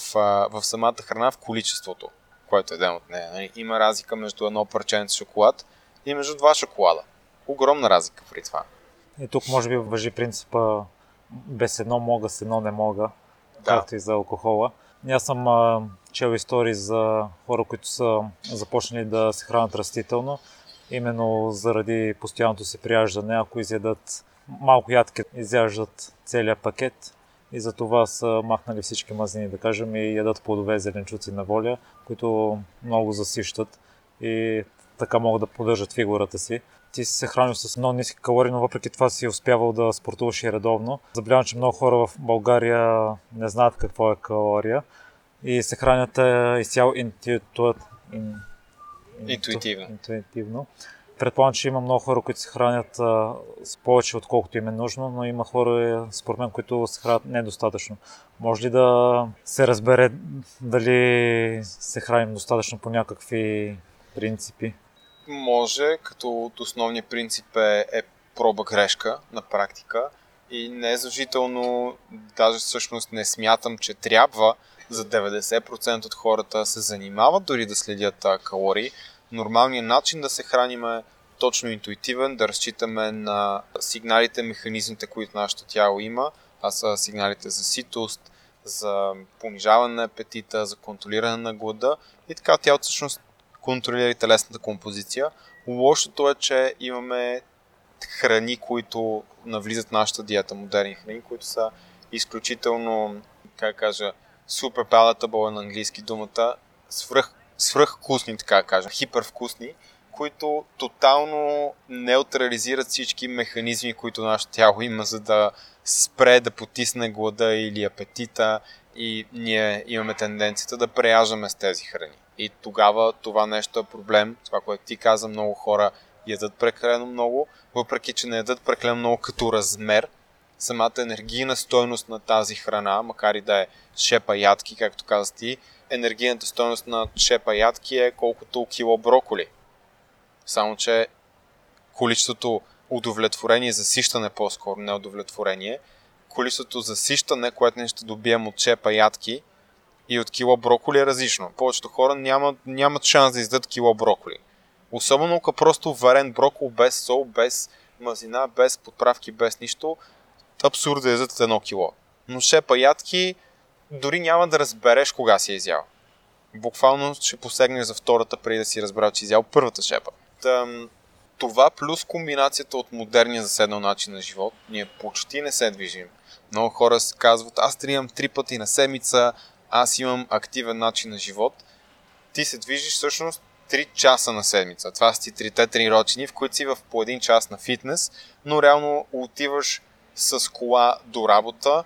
в, самата храна, в количеството който е ден от нея. Нали? Има разлика между едно парченце шоколад и между два шоколада. Огромна разлика при това. И тук може би въжи принципа без едно мога, с едно не мога, да. както и за алкохола. Аз съм а, чел истории за хора, които са започнали да се хранят растително, именно заради постоянното си прияждане, ако изядат малко ядки, изяждат целият пакет, и за това са махнали всички мазнини, да кажем, и ядат плодове, зеленчуци на воля, които много засищат и така могат да поддържат фигурата си. Ти си се хранил с много ниски калории, но въпреки това си успявал да спортуваш и редовно. Забелявам, че много хора в България не знаят какво е калория и се хранят е, изцяло интуитивно. интуитивно. Предполагам, че има много хора, които се хранят а, с повече, отколкото им е нужно, но има хора, според мен, които се хранят недостатъчно. Може ли да се разбере дали се храним достатъчно по някакви принципи? Може, като от основния принцип е, е проба-грешка на практика и не е задължително, даже всъщност не смятам, че трябва за 90% от хората се занимават дори да следят калории, нормалният начин да се храним е точно интуитивен, да разчитаме на сигналите, механизмите, които нашето тяло има. Това са сигналите за ситост, за понижаване на апетита, за контролиране на глада и така тялото всъщност контролира и телесната композиция. Лошото е, че имаме храни, които навлизат в нашата диета, модерни храни, които са изключително, как кажа, super palatable на английски думата, свръх свръхвкусни, така да кажа, хипервкусни, които тотално неутрализират всички механизми, които нашето тяло има, за да спре да потисне глада или апетита и ние имаме тенденцията да преяждаме с тези храни. И тогава това нещо е проблем. Това, което ти каза, много хора ядат прекалено много, въпреки че не ядат прекалено много като размер, самата енергийна стойност на тази храна, макар и да е шепа ядки, както каза ти, енергийната стоеност на шепа ядки е колкото кило броколи. Само, че количеството удовлетворение, засищане по-скоро, не удовлетворение, количеството засищане, което не ще добием от шепа ядки и от кило броколи е различно. Повечето хора нямат, нямат шанс да издадат кило броколи. Особено ако просто варен брокол без сол, без мазина, без подправки, без нищо, абсурд да издадат едно кило. Но шепа ядки дори няма да разбереш кога си е изял. Буквално ще посегнеш за втората, преди да си разбрал, че е изял първата шепа. Тъм, това плюс комбинацията от модерния заседнал начин на живот, ние почти не се движим. Много хора се казват, аз тренирам три пъти на седмица, аз имам активен начин на живот. Ти се движиш всъщност 3 часа на седмица. Това са ти трите тренировъчни, в които си в по един час на фитнес, но реално отиваш с кола до работа,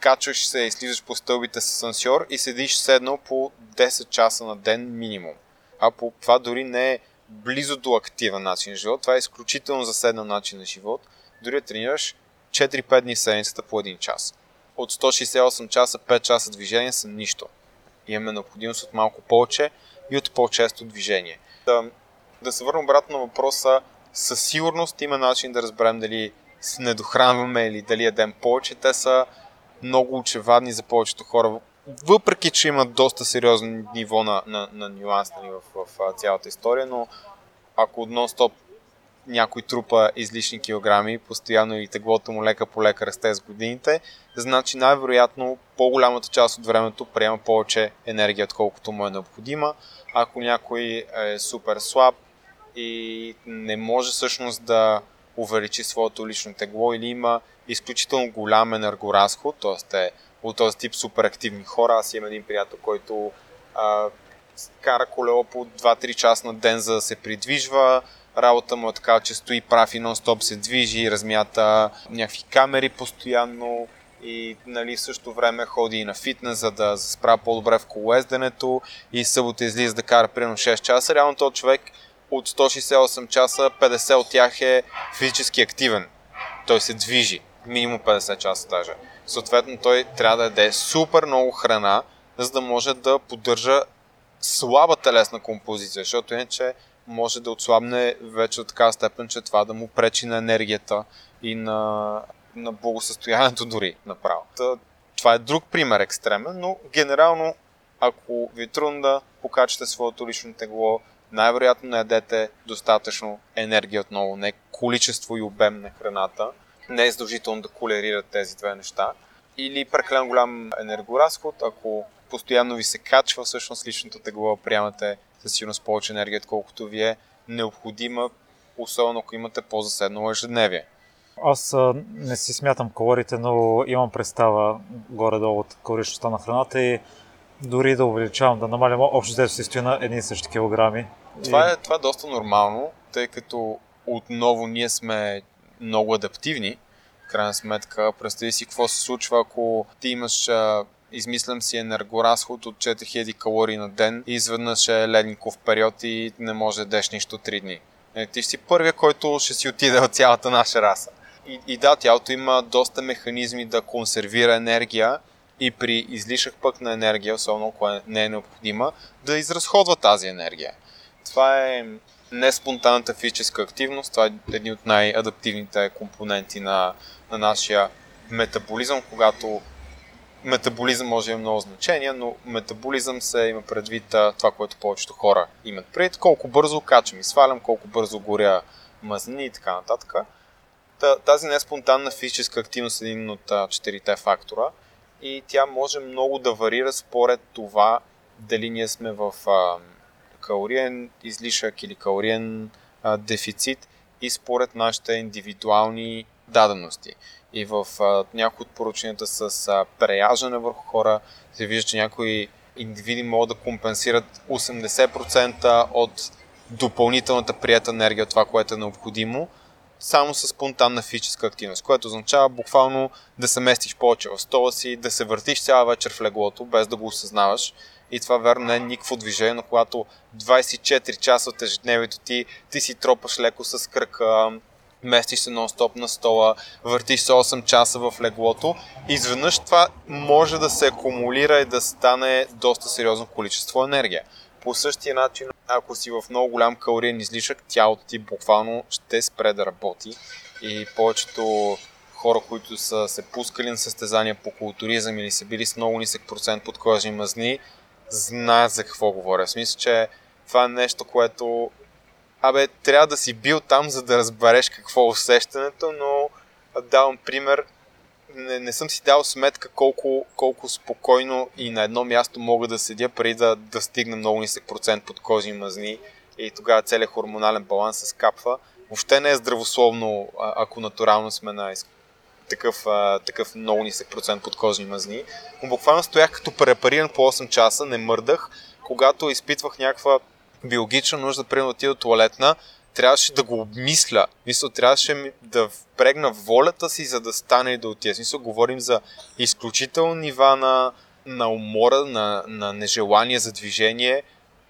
качваш се и слизаш по стълбите с асансьор и седиш седнал по 10 часа на ден минимум. А по това дори не е близо до активен начин на живот, това е изключително заседнал начин на живот. Дори тренираш 4-5 дни седмицата по 1 час. От 168 часа 5 часа движение са нищо. Имаме необходимост от малко повече и от по-често движение. Да, да се върна обратно на въпроса, със сигурност има начин да разберем дали се недохранваме или дали ядем повече. Те са много очевадни за повечето хора, въпреки че имат доста сериозно ниво на, на, на нюанс нали, в, в, в цялата история, но ако нон-стоп някой трупа излишни килограми, постоянно и теглото му лека по лека расте с годините, значи най-вероятно по-голямата част от времето приема повече енергия, отколкото му е необходима. Ако някой е супер слаб и не може всъщност да увеличи своето лично тегло или има изключително голям енергоразход, т.е. е от този тип суперактивни хора. Аз имам един приятел, който а, кара колело по 2-3 часа на ден, за да се придвижва. Работа му е така, че стои прав и нон-стоп се движи, размята някакви камери постоянно и нали, в същото време ходи и на фитнес, за да се справя по-добре в колоезденето и събота излиза да кара примерно 6 часа. Реално този човек от 168 часа, 50 от тях е физически активен. Той се движи, минимум 50 часа даже. Съответно, той трябва да яде супер много храна, за да може да поддържа слаба телесна композиция, защото иначе може да отслабне вече от такава степен, че това да му пречи на енергията и на, на благосъстоянието дори направо. Това е друг пример екстремен, но генерално, ако ви е трудно да покачате своето лично тегло, най-вероятно не ядете достатъчно енергия отново, не количество и обем на храната. Не е задължително да колерират тези две неща. Или прекалено голям енергоразход, ако постоянно ви се качва всъщност личното тегло, приемате със сигурност повече енергия, отколкото ви е необходима, особено ако имате по-заседнало ежедневие. Аз а, не си смятам калориите, но имам представа горе-долу от калоричността на храната и дори да увеличавам, да намалям общо взето си стои на едни и същи килограми. Това е, това е доста нормално, тъй като отново ние сме много адаптивни. В крайна сметка, представи си какво се случва, ако ти имаш измислям си енергоразход от 4000 калории на ден и изведнъж е ледников период и не може да деш нищо 3 дни. Е, ти си първия, който ще си отиде от цялата наша раса. И, и да, тялото има доста механизми да консервира енергия и при излишък пък на енергия, особено ако не е необходима, да изразходва тази енергия. Това е не спонтанната физическа активност, това е един от най-адаптивните компоненти на, на нашия метаболизъм, когато метаболизъм може да има много значение, но метаболизъм се има предвид това, което повечето хора имат предвид, колко бързо качам и свалям, колко бързо горя мазнини и така нататък. Тази неспонтанна физическа активност е един от четирите фактора и тя може много да варира според това дали ние сме в а, калориен излишък или калориен а, дефицит и според нашите индивидуални дадености. И в някои от порученията с а, преяждане върху хора се вижда, че някои индивиди могат да компенсират 80% от допълнителната прията енергия от това, което е необходимо, само с спонтанна физическа активност, което означава буквално да се местиш повече в стола си, да се въртиш цяла вечер в леглото, без да го осъзнаваш. И това верно не е никакво движение, но когато 24 часа от ежедневието ти, ти си тропаш леко с кръка, местиш се нон-стоп на стола, въртиш се 8 часа в леглото, изведнъж това може да се акумулира и да стане доста сериозно количество енергия. По същия начин, ако си в много голям калориен излишък, тялото ти буквално ще спре да работи и повечето хора, които са се пускали на състезания по културизъм или са били с много нисък процент подкожни мазни, знаят за какво говоря. В смисъл, че това е нещо, което абе, трябва да си бил там, за да разбереш какво е усещането, но давам пример, не, не съм си дал сметка колко, колко спокойно и на едно място мога да седя преди да, да стигна много нисък процент под кожи и мазни и тогава целият хормонален баланс се скапва. Въобще не е здравословно, ако натурално сме на такъв, а, такъв много нисък процент под кожни мазни. Но буквално стоях като препариран по 8 часа, не мърдах, когато изпитвах някаква биологична нужда, примерно отида до туалетна, трябваше да го обмисля. Мисля, трябваше да впрегна волята си, за да стане и да отида. Мисля, говорим за изключително нива на, на умора, на, на нежелание за движение,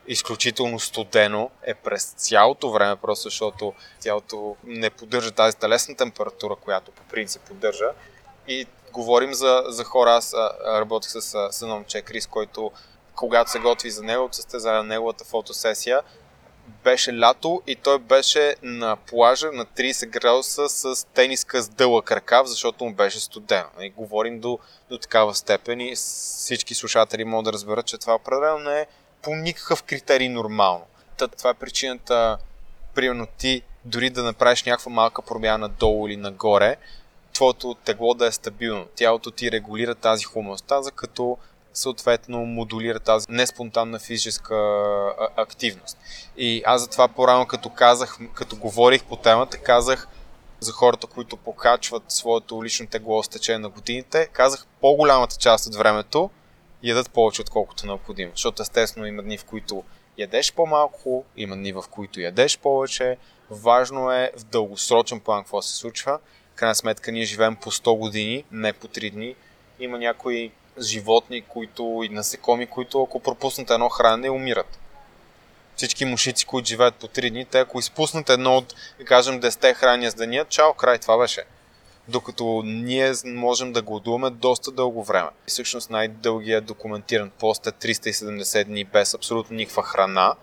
изключително студено е през цялото време, просто защото тялото не поддържа тази телесна температура, която по принцип поддържа. И говорим за, за хора, аз работих с, с едно момче Крис, който когато се готви за неговото състезание, неговата фотосесия, беше лято и той беше на плажа на 30 градуса с тениска с дълъг ръкав, защото му беше студено. И говорим до, до такава степен и всички слушатели могат да разберат, че това определено не е по никакъв критерий нормално. Та, това е причината, примерно ти дори да направиш някаква малка промяна долу или нагоре, твоето тегло да е стабилно. Тялото ти регулира тази хомеостаза, като съответно модулира тази неспонтанна физическа активност. И аз затова по-рано като казах, като говорих по темата, казах за хората, които покачват своето лично тегло с течение на годините, казах по-голямата част от времето ядат повече отколкото необходимо. Защото естествено има дни, в които ядеш по-малко, има дни, в които ядеш повече. Важно е в дългосрочен план какво се случва. Крайна сметка ние живеем по 100 години, не по 3 дни. Има някои животни, които и насекоми, които ако пропуснат едно хранене, умират. Всички мушици, които живеят по 3 дни, те ако изпуснат едно от, да кажем, 10 храни с деня, чао, край, това беше. Докато ние можем да гладуваме доста дълго време. И всъщност най-дългият документиран пост е 370 дни без абсолютно никаква храна,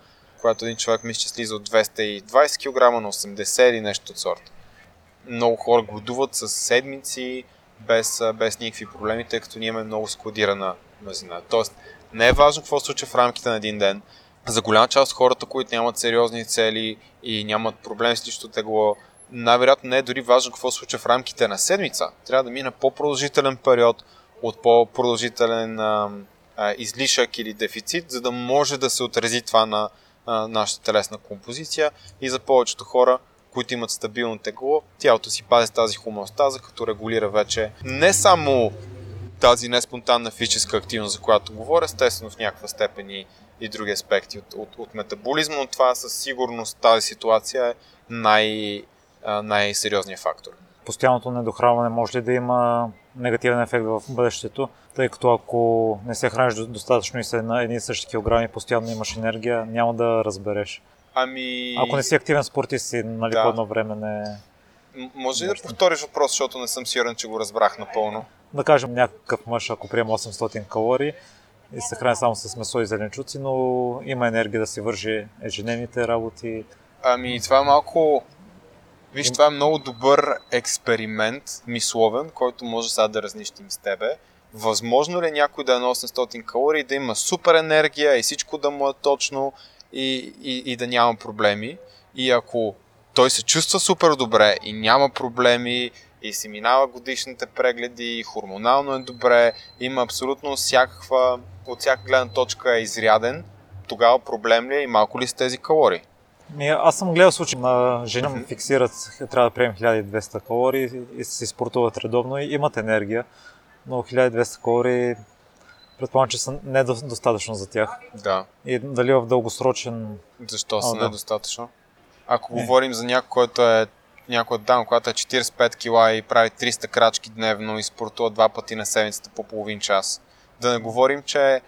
когато един човек мисля, че слиза от 220 кг на 80 или нещо от сорта. Много хора гладуват с седмици, без, без никакви проблеми, тъй като ние имаме много складирана мазнина. Тоест, не е важно какво се случва в рамките на един ден. За голяма част от хората, които нямат сериозни цели и нямат проблем с личното тегло, най-вероятно не е дори важно какво се случва в рамките на седмица. Трябва да мине по-продължителен период от по-продължителен а, а, излишък или дефицит, за да може да се отрази това на а, нашата телесна композиция и за повечето хора които имат стабилно тегло, тялото си пази тази хомеостаза, като регулира вече не само тази неспонтанна физическа активност, за която говоря, естествено в някаква степен и, и други аспекти от, от, от метаболизма, но това със сигурност тази ситуация е най, най-сериозният фактор. Постоянното недохранване може ли да има негативен ефект в бъдещето, тъй като ако не се храниш достатъчно и са на едни и същи килограми, постоянно имаш енергия, няма да разбереш. Ами... Ако не си активен спортист си, нали, да. по едно време не... Може ли да повториш въпрос, защото не съм сигурен, че го разбрах напълно? Да кажем, някакъв мъж, ако приема 800 калории и се храни само с месо и зеленчуци, но има енергия да си вържи ежедневните работи. Ами, това е малко... Виж, това е много добър експеримент, мисловен, който може сега да разнищим с тебе. Възможно ли е някой да е на 800 калории, да има супер енергия и всичко да му е точно и, и, и да няма проблеми. И ако той се чувства супер добре и няма проблеми и си минава годишните прегледи, хормонално е добре, има абсолютно всякаква, от всяка гледна точка е изряден, тогава проблем ли е и малко ли с тези калории? Ми, аз съм гледал случай на жени, mm-hmm. фиксират, трябва да приемем 1200 калории и се спортуват редовно и имат енергия, но 1200 калории предполагам, че са недостатъчно за тях. Да. И дали в дългосрочен... Защо са да. недостатъчно? Ако не. говорим за някой, който е някой дам, която е 45 кила и прави 300 крачки дневно и спортува два пъти на седмицата по половин час. Да не говорим, че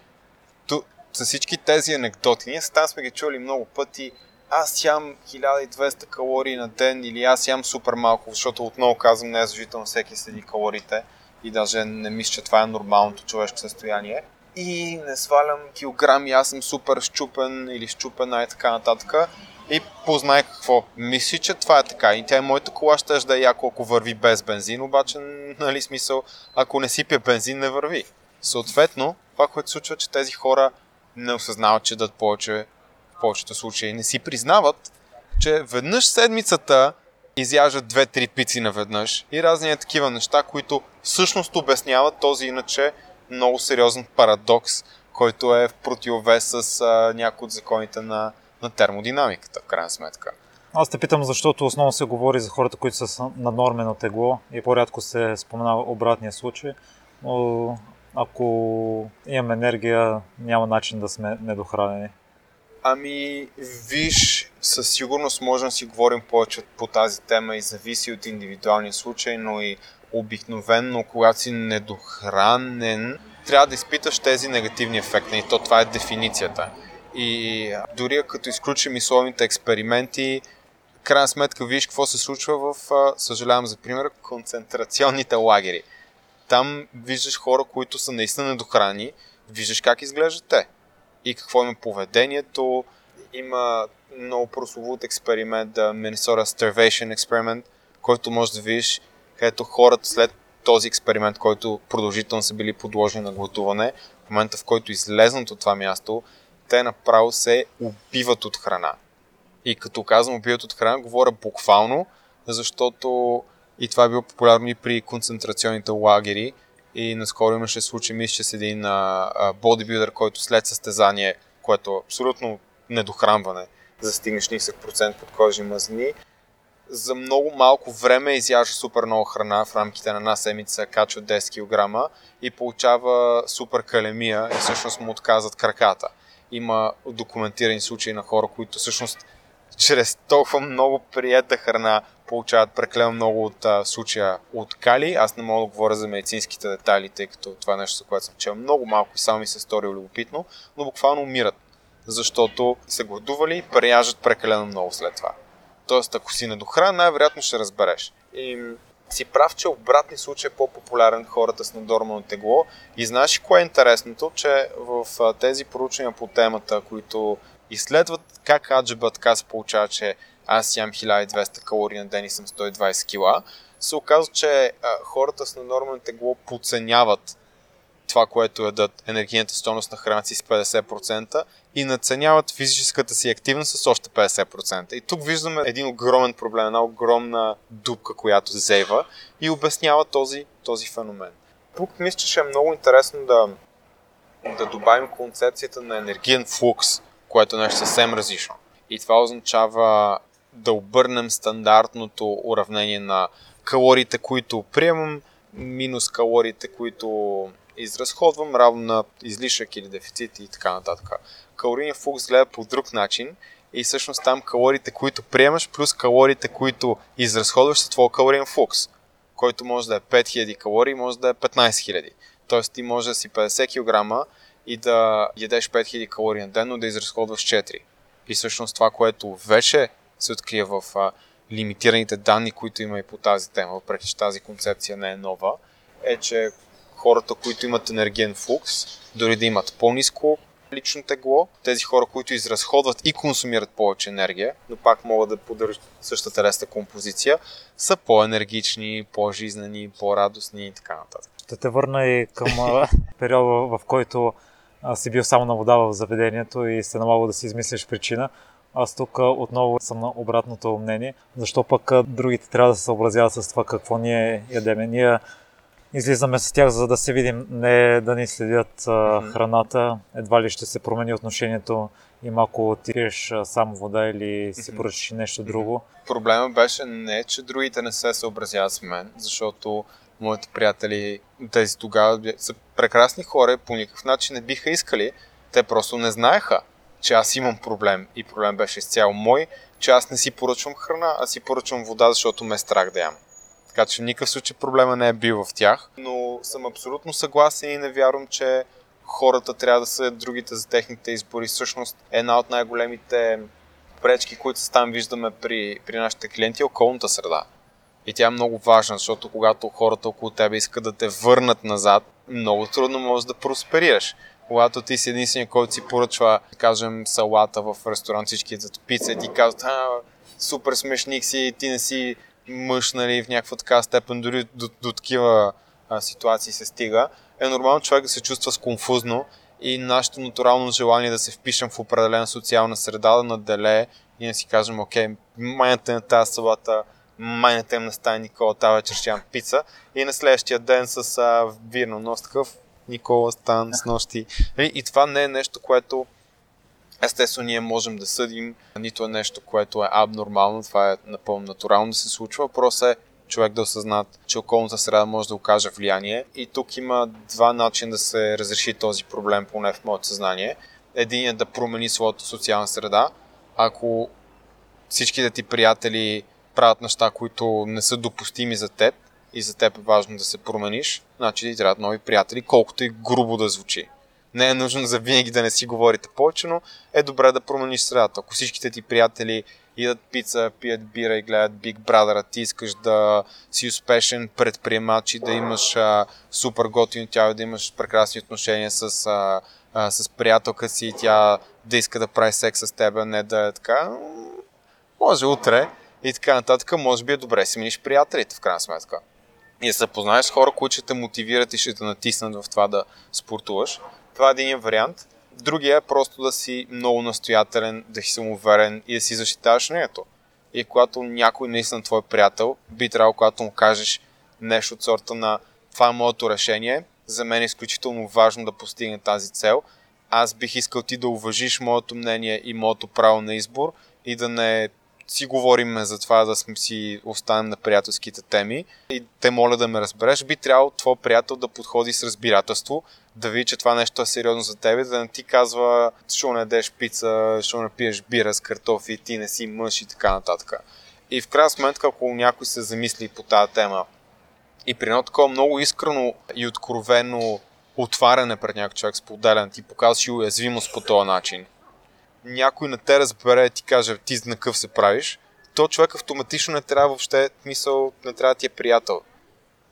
ту, за всички тези анекдоти, ние там сме ги чули много пъти, аз ям 1200 калории на ден или аз ям супер малко, защото отново казвам, не е задължително всеки следи калориите и даже не мисля, че това е нормалното човешко състояние. И не свалям килограми, аз съм супер щупен или щупена и така нататък. И познай какво. Мисли, че това е така. И тя е моята кола ще да е яко, ако върви без бензин, обаче, нали смисъл, ако не сипя бензин, не върви. Съответно, това, което случва, че тези хора не осъзнават, че дадат повече в повечето случаи. Не си признават, че веднъж седмицата изяждат две-три пици наведнъж и разни такива неща, които всъщност обясняват този иначе много сериозен парадокс, който е в противовес с а, някои от законите на, на термодинамиката, в крайна сметка. Аз те питам, защото основно се говори за хората, които са на нормено тегло и по-рядко се споменава обратния случай, но ако имаме енергия, няма начин да сме недохранени. Ами, виж, със сигурност можем да си говорим повече по тази тема и зависи от индивидуалния случай, но и обикновенно, когато си недохранен, трябва да изпиташ тези негативни ефекти. И то това е дефиницията. И дори като изключим мисловните експерименти, крайна сметка виж какво се случва в, съжалявам за пример, концентрационните лагери. Там виждаш хора, които са наистина недохрани, виждаш как изглеждат те и какво има поведението. Има много прословут експеримент, да Minnesota Starvation Experiment, който може да видиш, където хората след този експеримент, който продължително са били подложени на глутуване, в момента в който излезнат от това място, те направо се убиват от храна. И като казвам убиват от храна, говоря буквално, защото и това е било популярно и при концентрационните лагери. И наскоро имаше случай, мисля, с един а, а, бодибилдър, който след състезание, което е абсолютно недохранване, за да стигнеш нисък процент подкожни мазнини, за много малко време изяжда супер много храна в рамките на една седмица, качва 10 кг и получава супер калемия и всъщност му отказват краката. Има документирани случаи на хора, които всъщност чрез толкова много приета храна получават прекалено много от а, случая от кали. Аз не мога да говоря за медицинските детайли, тъй като това е нещо, за което съм чел много малко и само ми се стори любопитно, но буквално умират, защото са гладували и преяжат прекалено много след това. Тоест, ако си недохран, най-вероятно ще разбереш. И си прав, че обратни случаи е по-популярен хората с надормално тегло. И знаеш кое е интересното, че в тези проучвания по темата, които изследват как аджаба така се получава, че аз ям 1200 калории на ден и съм 120 кила, се оказва, че а, хората с наднормално тегло подценяват това, което ядат енергийната стойност на храната си с 50% и наценяват физическата си активност с още 50%. И тук виждаме един огромен проблем, една огромна дупка, която зейва и обяснява този, този феномен. Тук мисля, че ще е много интересно да, да добавим концепцията на енергиен флукс, което е нещо съвсем различно. И това означава да обърнем стандартното уравнение на калориите, които приемам, минус калориите, които изразходвам, равно на излишък или дефицит и така нататък. Калорийния флукс гледа по друг начин и всъщност там калориите, които приемаш, плюс калориите, които изразходваш, са твой калориен флукс, който може да е 5000 калории, може да е 15 000. Тоест ти може да си 50 кг и да ядеш 5000 калории на ден, но да изразходваш 4. И всъщност това, което вече се открие в а, лимитираните данни, които има и по тази тема, въпреки че тази концепция не е нова, е, че хората, които имат енергиен флукс, дори да имат по-низко лично тегло, тези хора, които изразходват и консумират повече енергия, но пак могат да поддържат същата реста композиция, са по-енергични, по-жизнени, по-радостни и така нататък. Ще те върна и към периода, в който си бил само на вода в заведението и се налага да си измислиш причина. Аз тук отново съм на обратното мнение, защо пък другите трябва да се съобразяват с това какво ние ядеме. Ние излизаме с тях, за да се видим, не да ни следят храната, едва ли ще се промени отношението им ако ти пиеш само вода или си поръчиш нещо друго. Проблема беше не, че другите не се съобразяват с мен, защото моите приятели, тези тогава са прекрасни хора и по никакъв начин не биха искали. Те просто не знаеха, че аз имам проблем и проблем беше изцяло мой, че аз не си поръчвам храна, а си поръчвам вода, защото ме е страх да ям. Така че в никакъв случай проблема не е бил в тях. Но съм абсолютно съгласен и не вярвам, че хората трябва да са другите за техните избори. Всъщност една от най-големите пречки, които там виждаме при, при нашите клиенти е околната среда. И тя е много важна, защото когато хората около тебе искат да те върнат назад, много трудно можеш да просперираш. Когато ти си единствения, който си поръчва, да кажем, салата в ресторант, всички за пица и ти казват, а, супер смешник си, ти не си мъж, нали, в някаква така степен, дори до, до такива а, ситуации се стига, е нормално човек да се чувства сконфузно и нашето натурално желание да се впишем в определена социална среда, да наделее и да си кажем, окей, майната на тази салата, майната им на стая Никола, тази вечер ще пица и на следващия ден с а, вирно нос такъв Никола Стан с нощи. Нали, и това не е нещо, което Естествено, ние можем да съдим, нито е нещо, което е абнормално, това е напълно натурално да се случва. Въпросът е човек да осъзнат, че околната среда може да окаже влияние. И тук има два начина да се разреши този проблем, поне в моето съзнание. Един е да промени своята социална среда. Ако всичките ти приятели правят неща, които не са допустими за теб и за теб е важно да се промениш, значи ти трябват нови приятели, колкото и грубо да звучи не е нужно за винаги да не си говорите повече, но е добре да промениш средата. Ако всичките ти приятели идат пица, пият бира и гледат Big Brother, а ти искаш да си успешен предприемач и да имаш а, супер готино тяло, да имаш прекрасни отношения с, а, а, с приятелка си и тя да иска да прави секс с теб, не да е така, може утре и така нататък, може би е добре си миниш приятелите в крайна сметка. И се познаеш с хора, които ще те мотивират и ще те натиснат в това да спортуваш. Това е един вариант. Другия е просто да си много настоятелен, да си самоуверен и да си защитаваш мнението. И когато някой наистина твой приятел, би трябвало, когато му кажеш нещо от сорта на това е моето решение, за мен е изключително важно да постигне тази цел. Аз бих искал ти да уважиш моето мнение и моето право на избор и да не си говорим за това да сме си останем на приятелските теми и те моля да ме разбереш, би трябвало твой приятел да подходи с разбирателство, да види, че това нещо е сериозно за тебе, да не ти казва, що не деш пица, що не пиеш бира с картофи, ти не си мъж и така нататък. И в крайна сметка, ако някой се замисли по тази тема и при едно такова много искрено и откровено отваряне пред някой човек, споделяне, ти показваш и уязвимост по този начин, някой не те разбере и ти каже ти на къв се правиш, то човек автоматично не трябва въобще, мисъл, не трябва да ти е приятел.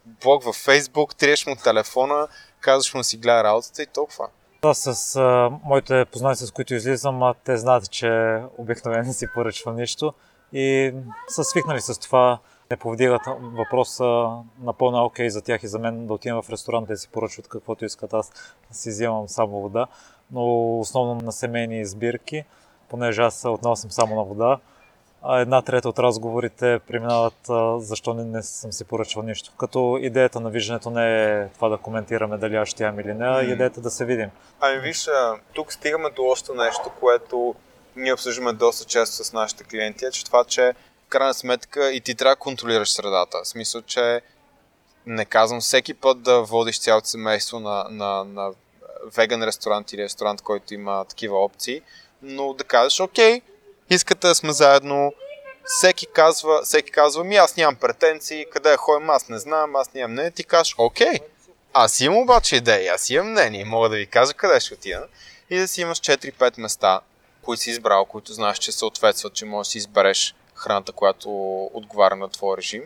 Блог във Фейсбук, триеш му телефона, казваш му да си гледа работата и толкова. Аз с а, моите познати, с които излизам, а, те знаят, че обикновено си поръчвам нищо и са свикнали с това, не повдигат въпроса напълно окей за тях и за мен да отидем в ресторант да си поръчват каквото искат. Аз си вземам само вода, но основно на семейни избирки, понеже аз отново съм само на вода. А една трета от разговорите преминават защо не, не съм си поръчвал нищо. Като идеята на виждането не е това да коментираме дали аз ще ям или не, а идеята да се видим. Ами виж, тук стигаме до още нещо, което ние обсъждаме доста често с нашите клиенти, е, че това, че в крайна сметка и ти трябва да контролираш средата. В смисъл, че не казвам всеки път да водиш цялото семейство на, на, на веган ресторант или ресторант, който има такива опции, но да кажеш, окей, искате да сме заедно, всеки казва, всеки казва, ми аз нямам претенции, къде е ходим, аз не знам, аз нямам мнение, ти кажеш, окей, аз имам обаче идеи, аз имам мнение, мога да ви кажа къде ще отида и да си имаш 4-5 места, които си избрал, които знаеш, че съответстват, че можеш да си избереш храната, която отговаря на твой режим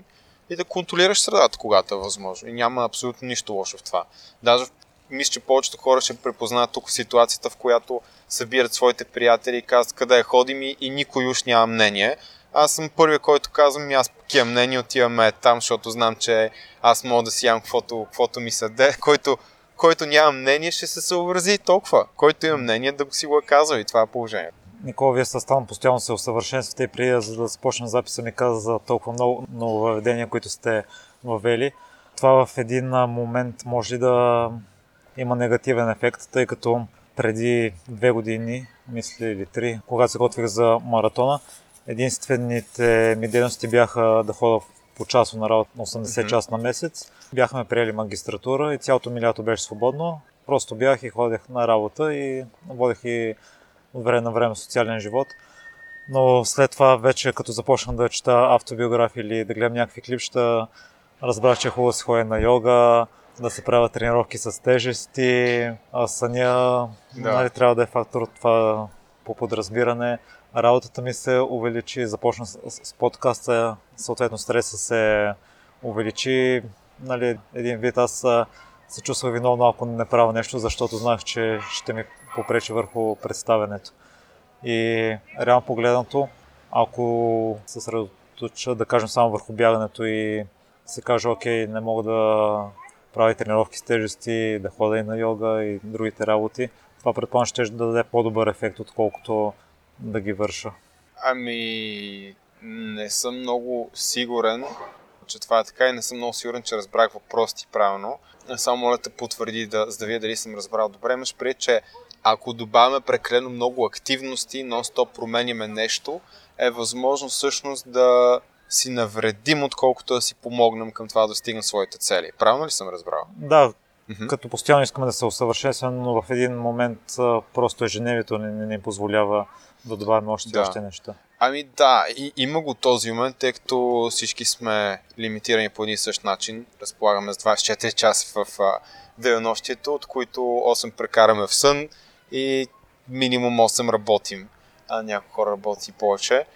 и да контролираш средата, когато е възможно. И няма абсолютно нищо лошо в това. Даже мисля, че повечето хора ще препознаят тук ситуацията, в която събират своите приятели и казват къде ходим и, и никой уж няма мнение. Аз съм първият, който казвам, аз такива мнения отиваме там, защото знам, че аз мога да си ям каквото, каквото ми съде. Който, който няма мнение, ще се съобрази толкова. Който има мнение, да си го е казал и това е положението. Никола, вие с Стан постоянно се усъвършенствате и преди за да започнем записа ми каза за толкова много нововведения, които сте въвели. Това в един момент може да има негативен ефект, тъй като преди две години, мисля или три, когато се готвих за маратона, единствените ми дейности бяха да ходя по час на работа на 80 mm-hmm. часа на месец. Бяхме приели магистратура и цялото ми лято беше свободно. Просто бях и ходех на работа и водех и от време на време социален живот. Но след това вече като започнах да чета автобиографии или да гледам някакви клипчета, разбрах, че е хубаво да се ходя на йога, да се правят тренировки с тежести, а съня да. нали, трябва да е фактор от това по подразбиране. Работата ми се увеличи, започна с, с подкаста, съответно стреса се увеличи. Нали, един вид аз се чувствах виновно, ако не правя нещо, защото знаех, че ще ми попречи върху представенето. И реално погледнато, ако се средоточа, да кажем, само върху бягането и се каже, окей, не мога да прави тренировки с тежести, да хода и на йога и другите работи, това предполагам ще да даде по-добър ефект, отколкото да ги върша. Ами, не съм много сигурен, че това е така и не съм много сигурен, че разбрах въпросите правилно. Само моля те потвърди, да, за да видя дали съм разбрал добре. Имаш преди, че ако добавяме прекалено много активности, нон-стоп променяме нещо, е възможно всъщност да си навредим, отколкото да си помогнем към това да стигнем своите цели. Правилно ли съм разбрал? Да, mm-hmm. като постоянно искаме да се усъвършенстваме, но в един момент просто ежедневието не, не, не позволява да добавим още да. още неща. Ами да, и, има го този момент, тъй като всички сме лимитирани по един и същ начин. Разполагаме с 24 часа в а, денонощието, от които 8 прекараме в сън и минимум 8 работим. А някои хора работи повече.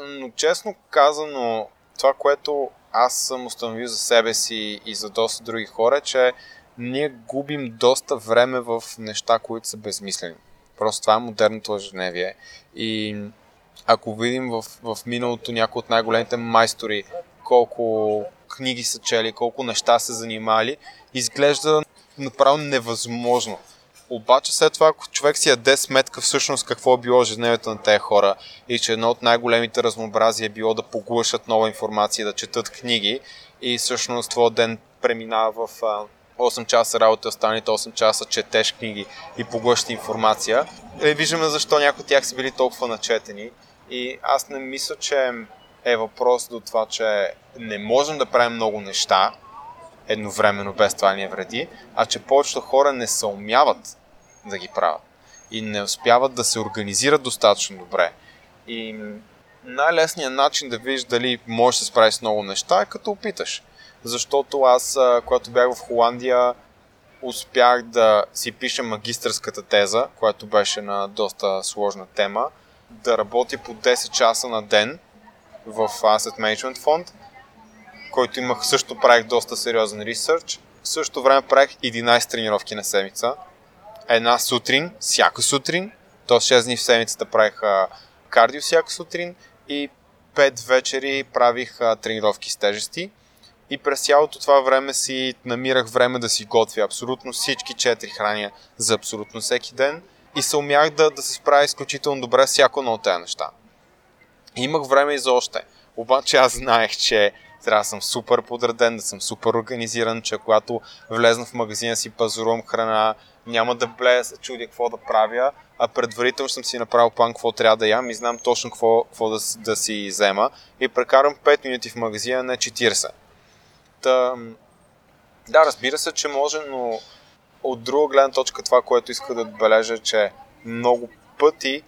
Но честно казано, това, което аз съм установил за себе си и за доста други хора, е, че ние губим доста време в неща, които са безмислени. Просто това е модерното ежедневие. И ако видим в, в миналото някои от най-големите майстори, колко книги са чели, колко неща са занимали, изглежда направо невъзможно Обаче след това, ако човек си яде сметка всъщност какво е било ежедневието на тези хора и че едно от най-големите разнообразия е било да поглъщат нова информация, да четат книги и всъщност твой ден преминава в 8 часа работа, останалите 8 часа четеш книги и поглъща информация. Е, виждаме защо някои от тях са били толкова начетени. И аз не мисля, че е въпрос до това, че не можем да правим много неща едновременно без това ни е вреди, а че повечето хора не се умяват да ги правят и не успяват да се организират достатъчно добре. И най-лесният начин да видиш дали можеш да се справиш с много неща е като опиташ. Защото аз, когато бях в Холандия, успях да си пиша магистърската теза, която беше на доста сложна тема, да работя по 10 часа на ден в Asset Management фонд, който имах също правих доста сериозен ресърч. В същото време правих 11 тренировки на седмица. Една сутрин, всяка сутрин, т.е. 6 дни в седмицата правих кардио всяка сутрин и 5 вечери правих тренировки с тежести. И през цялото това време си намирах време да си готвя абсолютно всички 4 храния за абсолютно всеки ден и се умях да, да се справя изключително добре всяко едно от тези неща. Имах време и за още. Обаче аз знаех, че трябва да съм супер подреден, да съм супер организиран, че когато влезна в магазина си пазарувам храна, няма да блея, чудя какво да правя, а предварително съм си направил план какво трябва да ям и знам точно какво, какво да, да си взема и прекарам 5 минути в магазина, не 40. Та, да, разбира се, че може, но от друга гледна точка това, което иска да отбележа, че много пъти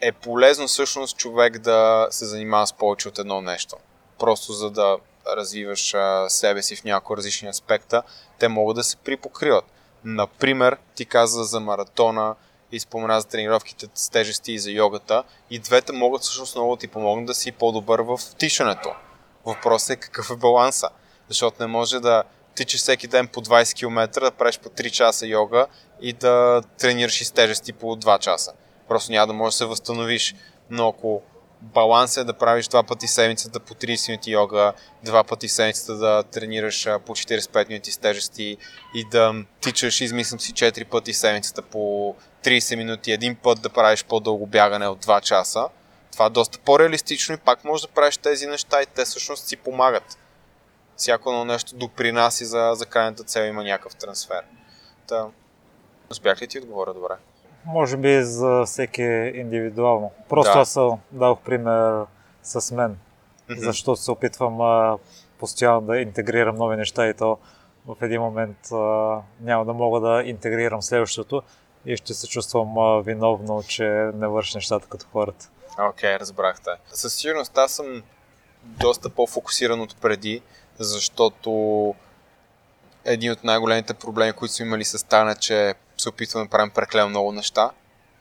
е полезно всъщност човек да се занимава с повече от едно нещо. Просто за да развиваш а, себе си в някои различни аспекта, те могат да се припокриват. Например, ти каза за маратона и спомена за тренировките с тежести и за йогата. И двете могат всъщност много да ти помогнат да си по-добър в тишането. Въпросът е какъв е баланса. Защото не може да тичаш всеки ден по 20 км, да правиш по 3 часа йога и да тренираш и с тежести по 2 часа. Просто няма да можеш да се възстановиш. Но ако баланс е да правиш два пъти седмицата по 30 минути йога, два пъти седмицата да тренираш по 45 минути с тежести и да тичаш, измислям си 4 пъти седмицата по 30 минути, един път да правиш по-дълго бягане от 2 часа. Това е доста по-реалистично и пак можеш да правиш тези неща и те всъщност си помагат. Всяко едно нещо допринаси за, за крайната цел има някакъв трансфер. Та, успях ли ти отговоря добре? Може би за всеки индивидуално. Просто да. аз дадох пример с мен, mm-hmm. защото се опитвам а, постоянно да интегрирам нови неща и то в един момент а, няма да мога да интегрирам следващото и ще се чувствам а, виновно, че не върши нещата като хората. Окей, okay, разбрахте. Със сигурност аз съм доста по-фокусиран от преди, защото един от най-големите проблеми, които сме имали с Тана, че се опитваме да правим преклено много неща.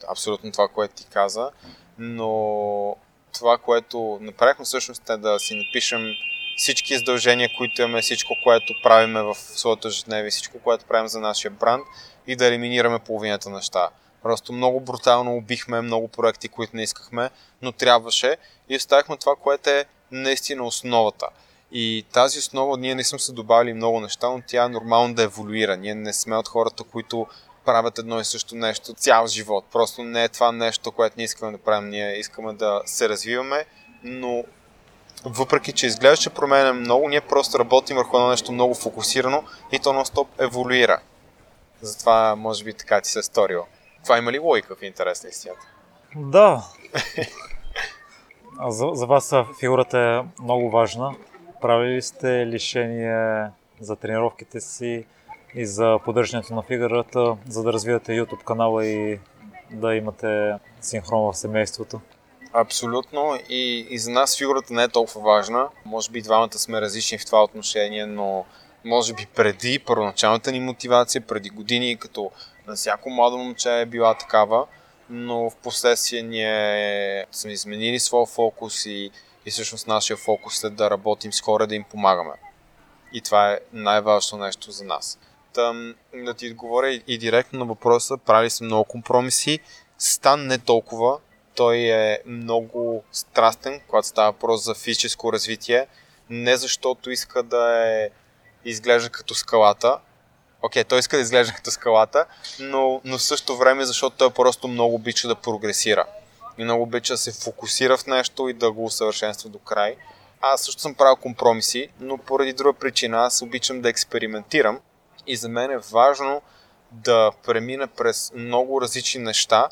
Абсолютно това, което ти каза. Но това, което направихме всъщност е да си напишем всички издължения, които имаме, всичко, което правиме в своето ежедневие, всичко, което правим за нашия бранд и да елиминираме половината неща. Просто много брутално убихме много проекти, които не искахме, но трябваше и оставихме това, което е наистина основата. И тази основа ние не сме се добавили много неща, но тя е нормално да еволюира. Ние не сме от хората, които правят едно и също нещо цял живот. Просто не е това нещо, което ние искаме да правим. Ние искаме да се развиваме, но въпреки, че изглежда, че променя много, ние просто работим върху едно нещо много фокусирано и то на стоп еволюира. Затова, може би, така ти се е сторило. Това има ли логика в интерес на истината? Да. за, за вас фигурата е много важна. Правили сте лишение за тренировките си и за поддържането на фигурата, за да развивате YouTube канала и да имате синхрон в семейството? Абсолютно. И, и за нас фигурата не е толкова важна. Може би двамата сме различни в това отношение, но може би преди първоначалната ни мотивация, преди години, като на всяко младо момче е била такава, но в последствие ние сме изменили своя фокус и, и всъщност нашия фокус е да работим с хора, да им помагаме. И това е най-важното нещо за нас. Тъм, да ти отговоря и директно на въпроса, правили са много компромиси. Стан не толкова. Той е много страстен, когато става въпрос за физическо развитие. Не защото иска да е изглежда като скалата, окей, той иска да изглежда като скалата, но, но в същото време, защото той просто много обича да прогресира. И много обича да се фокусира в нещо и да го усъвършенства до край. Аз също съм правил компромиси, но поради друга причина аз обичам да експериментирам и за мен е важно да премина през много различни неща,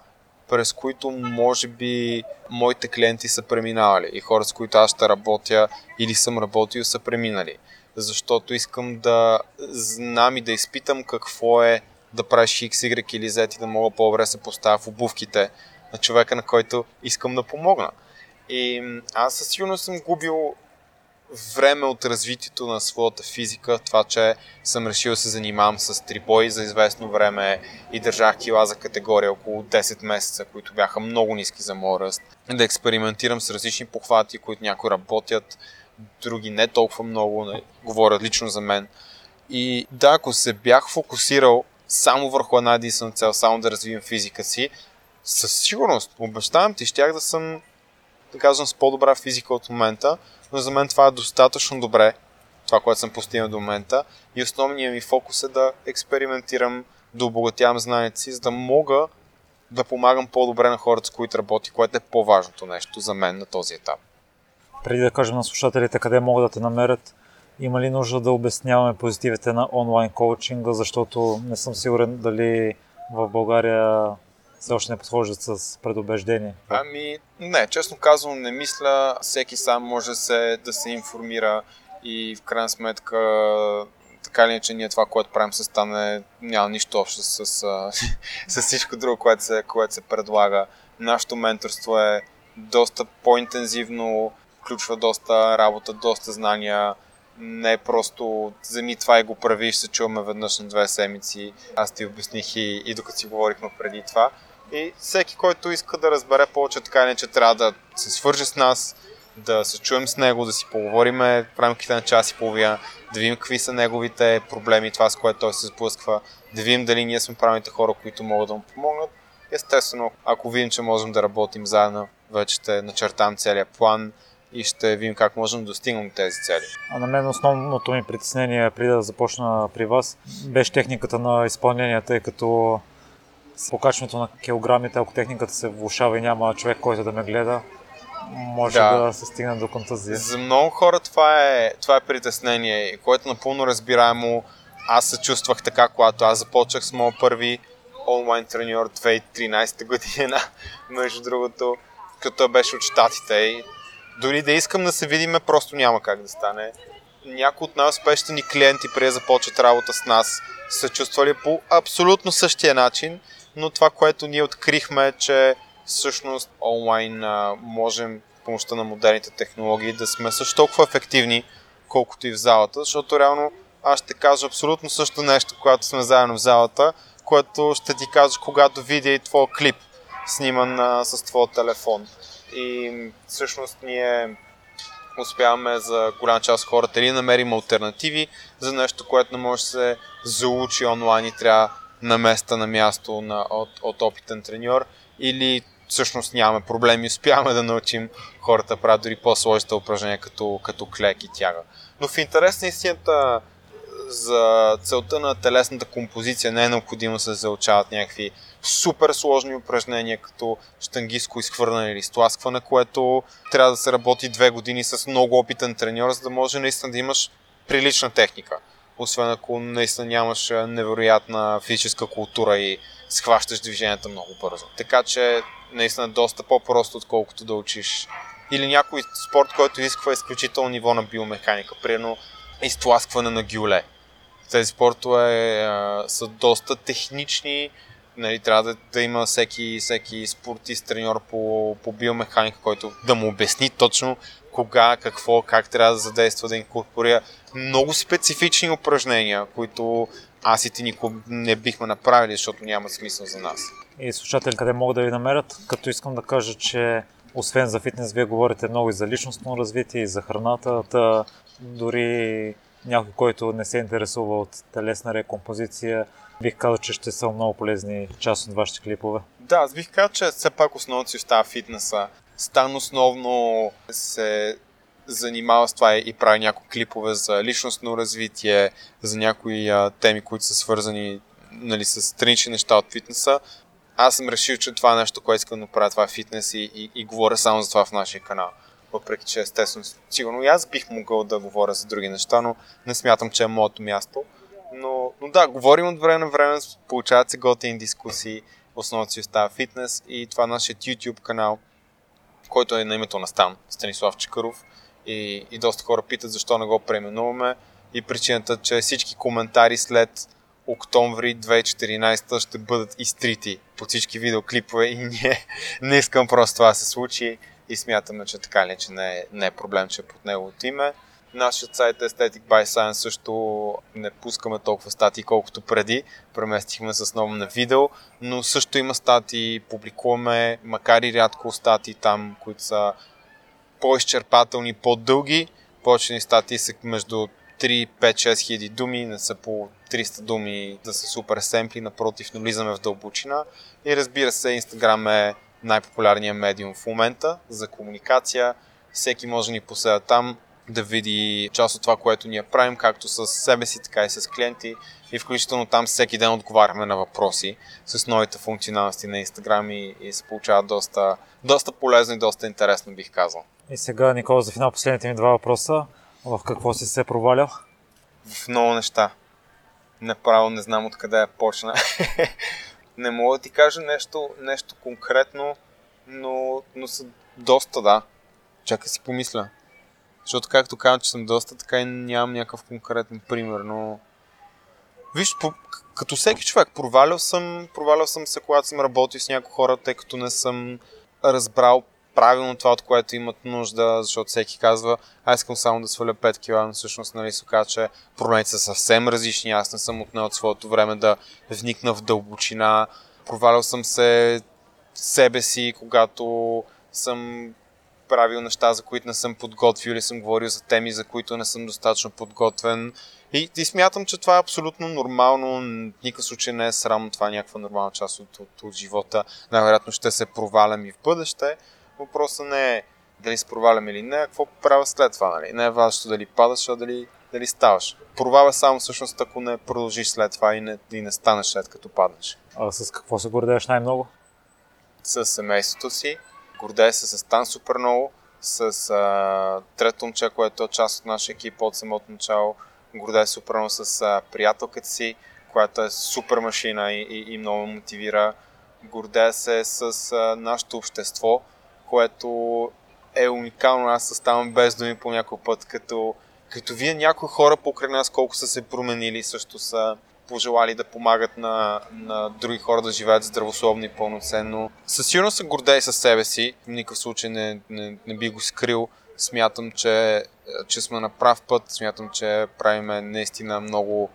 през които може би моите клиенти са преминавали и хора, с които аз ще работя или съм работил, са преминали. Защото искам да знам и да изпитам какво е да правиш X, Y или Z и да мога по-добре се поставя в обувките на човека, на който искам да помогна. И аз със сигурност съм губил време от развитието на своята физика, това, че съм решил да се занимавам с трибой за известно време и държах кила за категория около 10 месеца, които бяха много ниски за моя ръст. Да експериментирам с различни похвати, които някои работят, други не толкова много, не, говорят лично за мен. И да, ако се бях фокусирал само върху една единствена цел, само да развивам физика си, със сигурност, обещавам ти, щях да съм, да казвам, с по-добра физика от момента, но за мен това е достатъчно добре, това, което съм постигнал до момента. И основният ми фокус е да експериментирам, да обогатявам знанието си, за да мога да помагам по-добре на хората, с които работи, което е по-важното нещо за мен на този етап. Преди да кажем на слушателите къде могат да те намерят, има ли нужда да обясняваме позитивите на онлайн коучинга, защото не съм сигурен дали в България все още не подхождат с предубеждение? Ами, не, честно казвам, не мисля. Всеки сам може се, да се информира и в крайна сметка така ли че ние това, което правим с стане, няма нищо общо с, с, с всичко друго, което се, което се предлага. Нашето менторство е доста по-интензивно, включва доста работа, доста знания. Не е просто вземи това и го прави, ще се чуваме веднъж на две седмици. Аз ти обясних и, и докато си говорихме преди това. И всеки, който иска да разбере повече така не, че трябва да се свържи с нас, да се чуем с него, да си поговорим в рамките на час и половина, да видим какви са неговите проблеми, това с което той се сблъсква, да видим дали ние сме правилните хора, които могат да му помогнат. Естествено, ако видим, че можем да работим заедно, вече ще начертам целият план и ще видим как можем да достигнем тези цели. А на мен основното ми притеснение преди да започна при вас беше техниката на изпълнение, тъй като с покачването на килограмите, ако техниката се влушава и няма човек, който да ме гледа, може да, да се стигне до контузия. За много хора това е, това е притеснение, което напълно разбираемо. Аз се чувствах така, когато аз започнах с моят първи онлайн треньор 2013 година, между другото, като беше от щатите. И дори да искам да се видиме, просто няма как да стане. Някои от най-успешните ни клиенти, преди да започват работа с нас, са чувствали по абсолютно същия начин – но това, което ние открихме е, че всъщност онлайн а, можем помощта на модерните технологии да сме също толкова ефективни, колкото и в залата, защото реално аз ще кажа абсолютно също нещо, когато сме заедно в залата, което ще ти кажа, когато видя и твой клип, сниман а, с твоя телефон. И всъщност ние успяваме за голяма част от хората или намерим альтернативи за нещо, което не може да се заучи онлайн и трябва на места на място на, от, от опитен треньор или всъщност нямаме проблеми, успяваме да научим хората да правят дори по-сложните упражнения като, като клек и тяга. Но в интерес на истината за целта на телесната композиция не е необходимо да се заучават някакви супер сложни упражнения, като штангиско изхвърляне или стласкване, което трябва да се работи две години с много опитен треньор, за да може наистина да имаш прилична техника освен ако наистина нямаш невероятна физическа култура и схващаш движенията много бързо. Така че наистина доста по-просто, отколкото да учиш или някой спорт, който изисква изключително ниво на биомеханика, примерно изтласкване на гюле. Тези спортове са доста технични, нали, трябва да, да има всеки, всеки спортист, треньор по, по биомеханика, който да му обясни точно кога, какво, как трябва да задейства, да инкорпорира много специфични упражнения, които аз и ти никога не бихме направили, защото няма смисъл за нас. И слушатели къде могат да ви намерят? Като искам да кажа, че освен за фитнес, вие говорите много и за личностно развитие, и за храната, да дори някой, който не се интересува от телесна рекомпозиция, бих казал, че ще са много полезни част от вашите клипове. Да, аз бих казал, че все пак основното си остава фитнеса. Стан основно се занимава с това и прави някои клипове за личностно развитие, за някои а, теми, които са свързани нали, с странични неща от фитнеса. Аз съм решил, че това е нещо, което искам да правя, това е фитнес и, и, и говоря само за това в нашия канал. Въпреки, че естествено, сигурно и аз бих могъл да говоря за други неща, но не смятам, че е моето място. Но, но да, говорим от време на време, получават се готини дискусии, основното си остава фитнес и това е нашият YouTube канал, който е на името на Стан, Станислав Чекаров. И, и доста хора питат защо не го преименуваме. И причината, че всички коментари след октомври 2014 ще бъдат изтрити по всички видеоклипове и ние не искам просто това да се случи и смятаме, че така ли, че не е, не е проблем, че е под неговото име. Нашият сайт е Aesthetic by Science също не пускаме толкова статии, колкото преди. Преместихме с ново на видео, но също има статии, публикуваме, макар и рядко статии там, които са по-изчерпателни, по-дълги. Повече статии са между 3, 5, 6 хиляди думи, не са по 300 думи да са супер семпли, напротив, не влизаме в дълбочина. И разбира се, Инстаграм е най-популярният медиум в момента за комуникация. Всеки може да ни последа там, да види част от това, което ние правим, както с себе си, така и с клиенти. И включително там всеки ден отговаряме на въпроси с новите функционалности на Instagram и, и се получава доста, доста полезно и доста интересно, бих казал. И сега, Никола, за финал последните ми два въпроса. В какво си се провалял? В много неща. Направо не знам откъде я почна. не мога да ти кажа нещо, нещо конкретно, но, но са доста, да. Чакай си помисля. Защото както казвам, че съм доста, така и нямам някакъв конкретен пример, но... Виж, по, като всеки човек, провалял съм, провалял съм се, когато съм работил с някои хора, тъй като не съм разбрал правилно това, от което имат нужда, защото всеки казва, аз искам само да сваля 5 кг, но всъщност нали, се казва, че проблемите са съвсем различни, аз не съм отнел от своето време да вникна в дълбочина, провалял съм се себе си, когато съм правил неща, за които не съм подготвил или съм говорил за теми, за които не съм достатъчно подготвен. И, и смятам, че това е абсолютно нормално. Никакъв случай не е срамно. Това е някаква нормална част от, от, от живота. Най-вероятно ще се провалям и в бъдеще. Въпросът не е дали се провалям или не, а какво правя след това. Нали? Не е важно дали падаш, а дали, дали ставаш. Проваля само всъщност ако не продължиш след това и не, и не станеш след като паднеш. А с какво се гордееш най-много? С семейството си, гордея се с Тан супер много, с а, трето момче, което е част от нашия екип от самото начало. Гордея се супер много с а, приятелката си, която е супер машина и, и, и много мотивира. Гордея се с а, нашето общество, което е уникално. Аз съставам без думи по някой път, като, като вие някои хора покрай нас колко са се променили, също са пожелали да помагат на, на други хора да живеят здравословно и пълноценно. Със сигурност се гордей със себе си, в никакъв случай не, не, не би го скрил. Смятам, че, че сме на прав път, смятам, че правиме наистина много,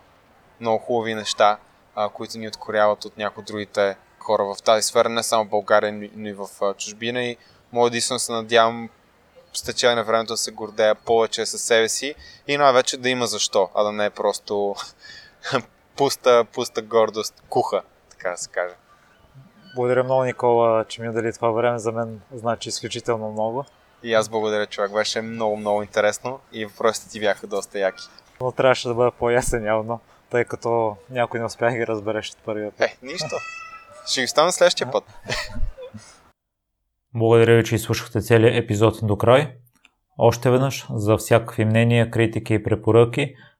много хубави неща, а, които ни откоряват от някои другите хора в тази сфера, не само в България, но и в чужбина. И мога единствено се надявам с течение на времето да се гордея повече със себе си и най-вече да има защо, а да не е просто пуста, пуста гордост, куха, така да се каже. Благодаря много, Никола, че ми дали това време. За мен значи изключително много. И аз благодаря, човек. Беше много, много интересно и въпросите ти бяха доста яки. Но трябваше да бъда по-ясен явно, тъй като някой не успях да ги разбереш от първия път. Е, нищо. Ще ги стане следващия път. Благодаря ви, че изслушахте целият епизод до край. Още веднъж, за всякакви мнения, критики и препоръки,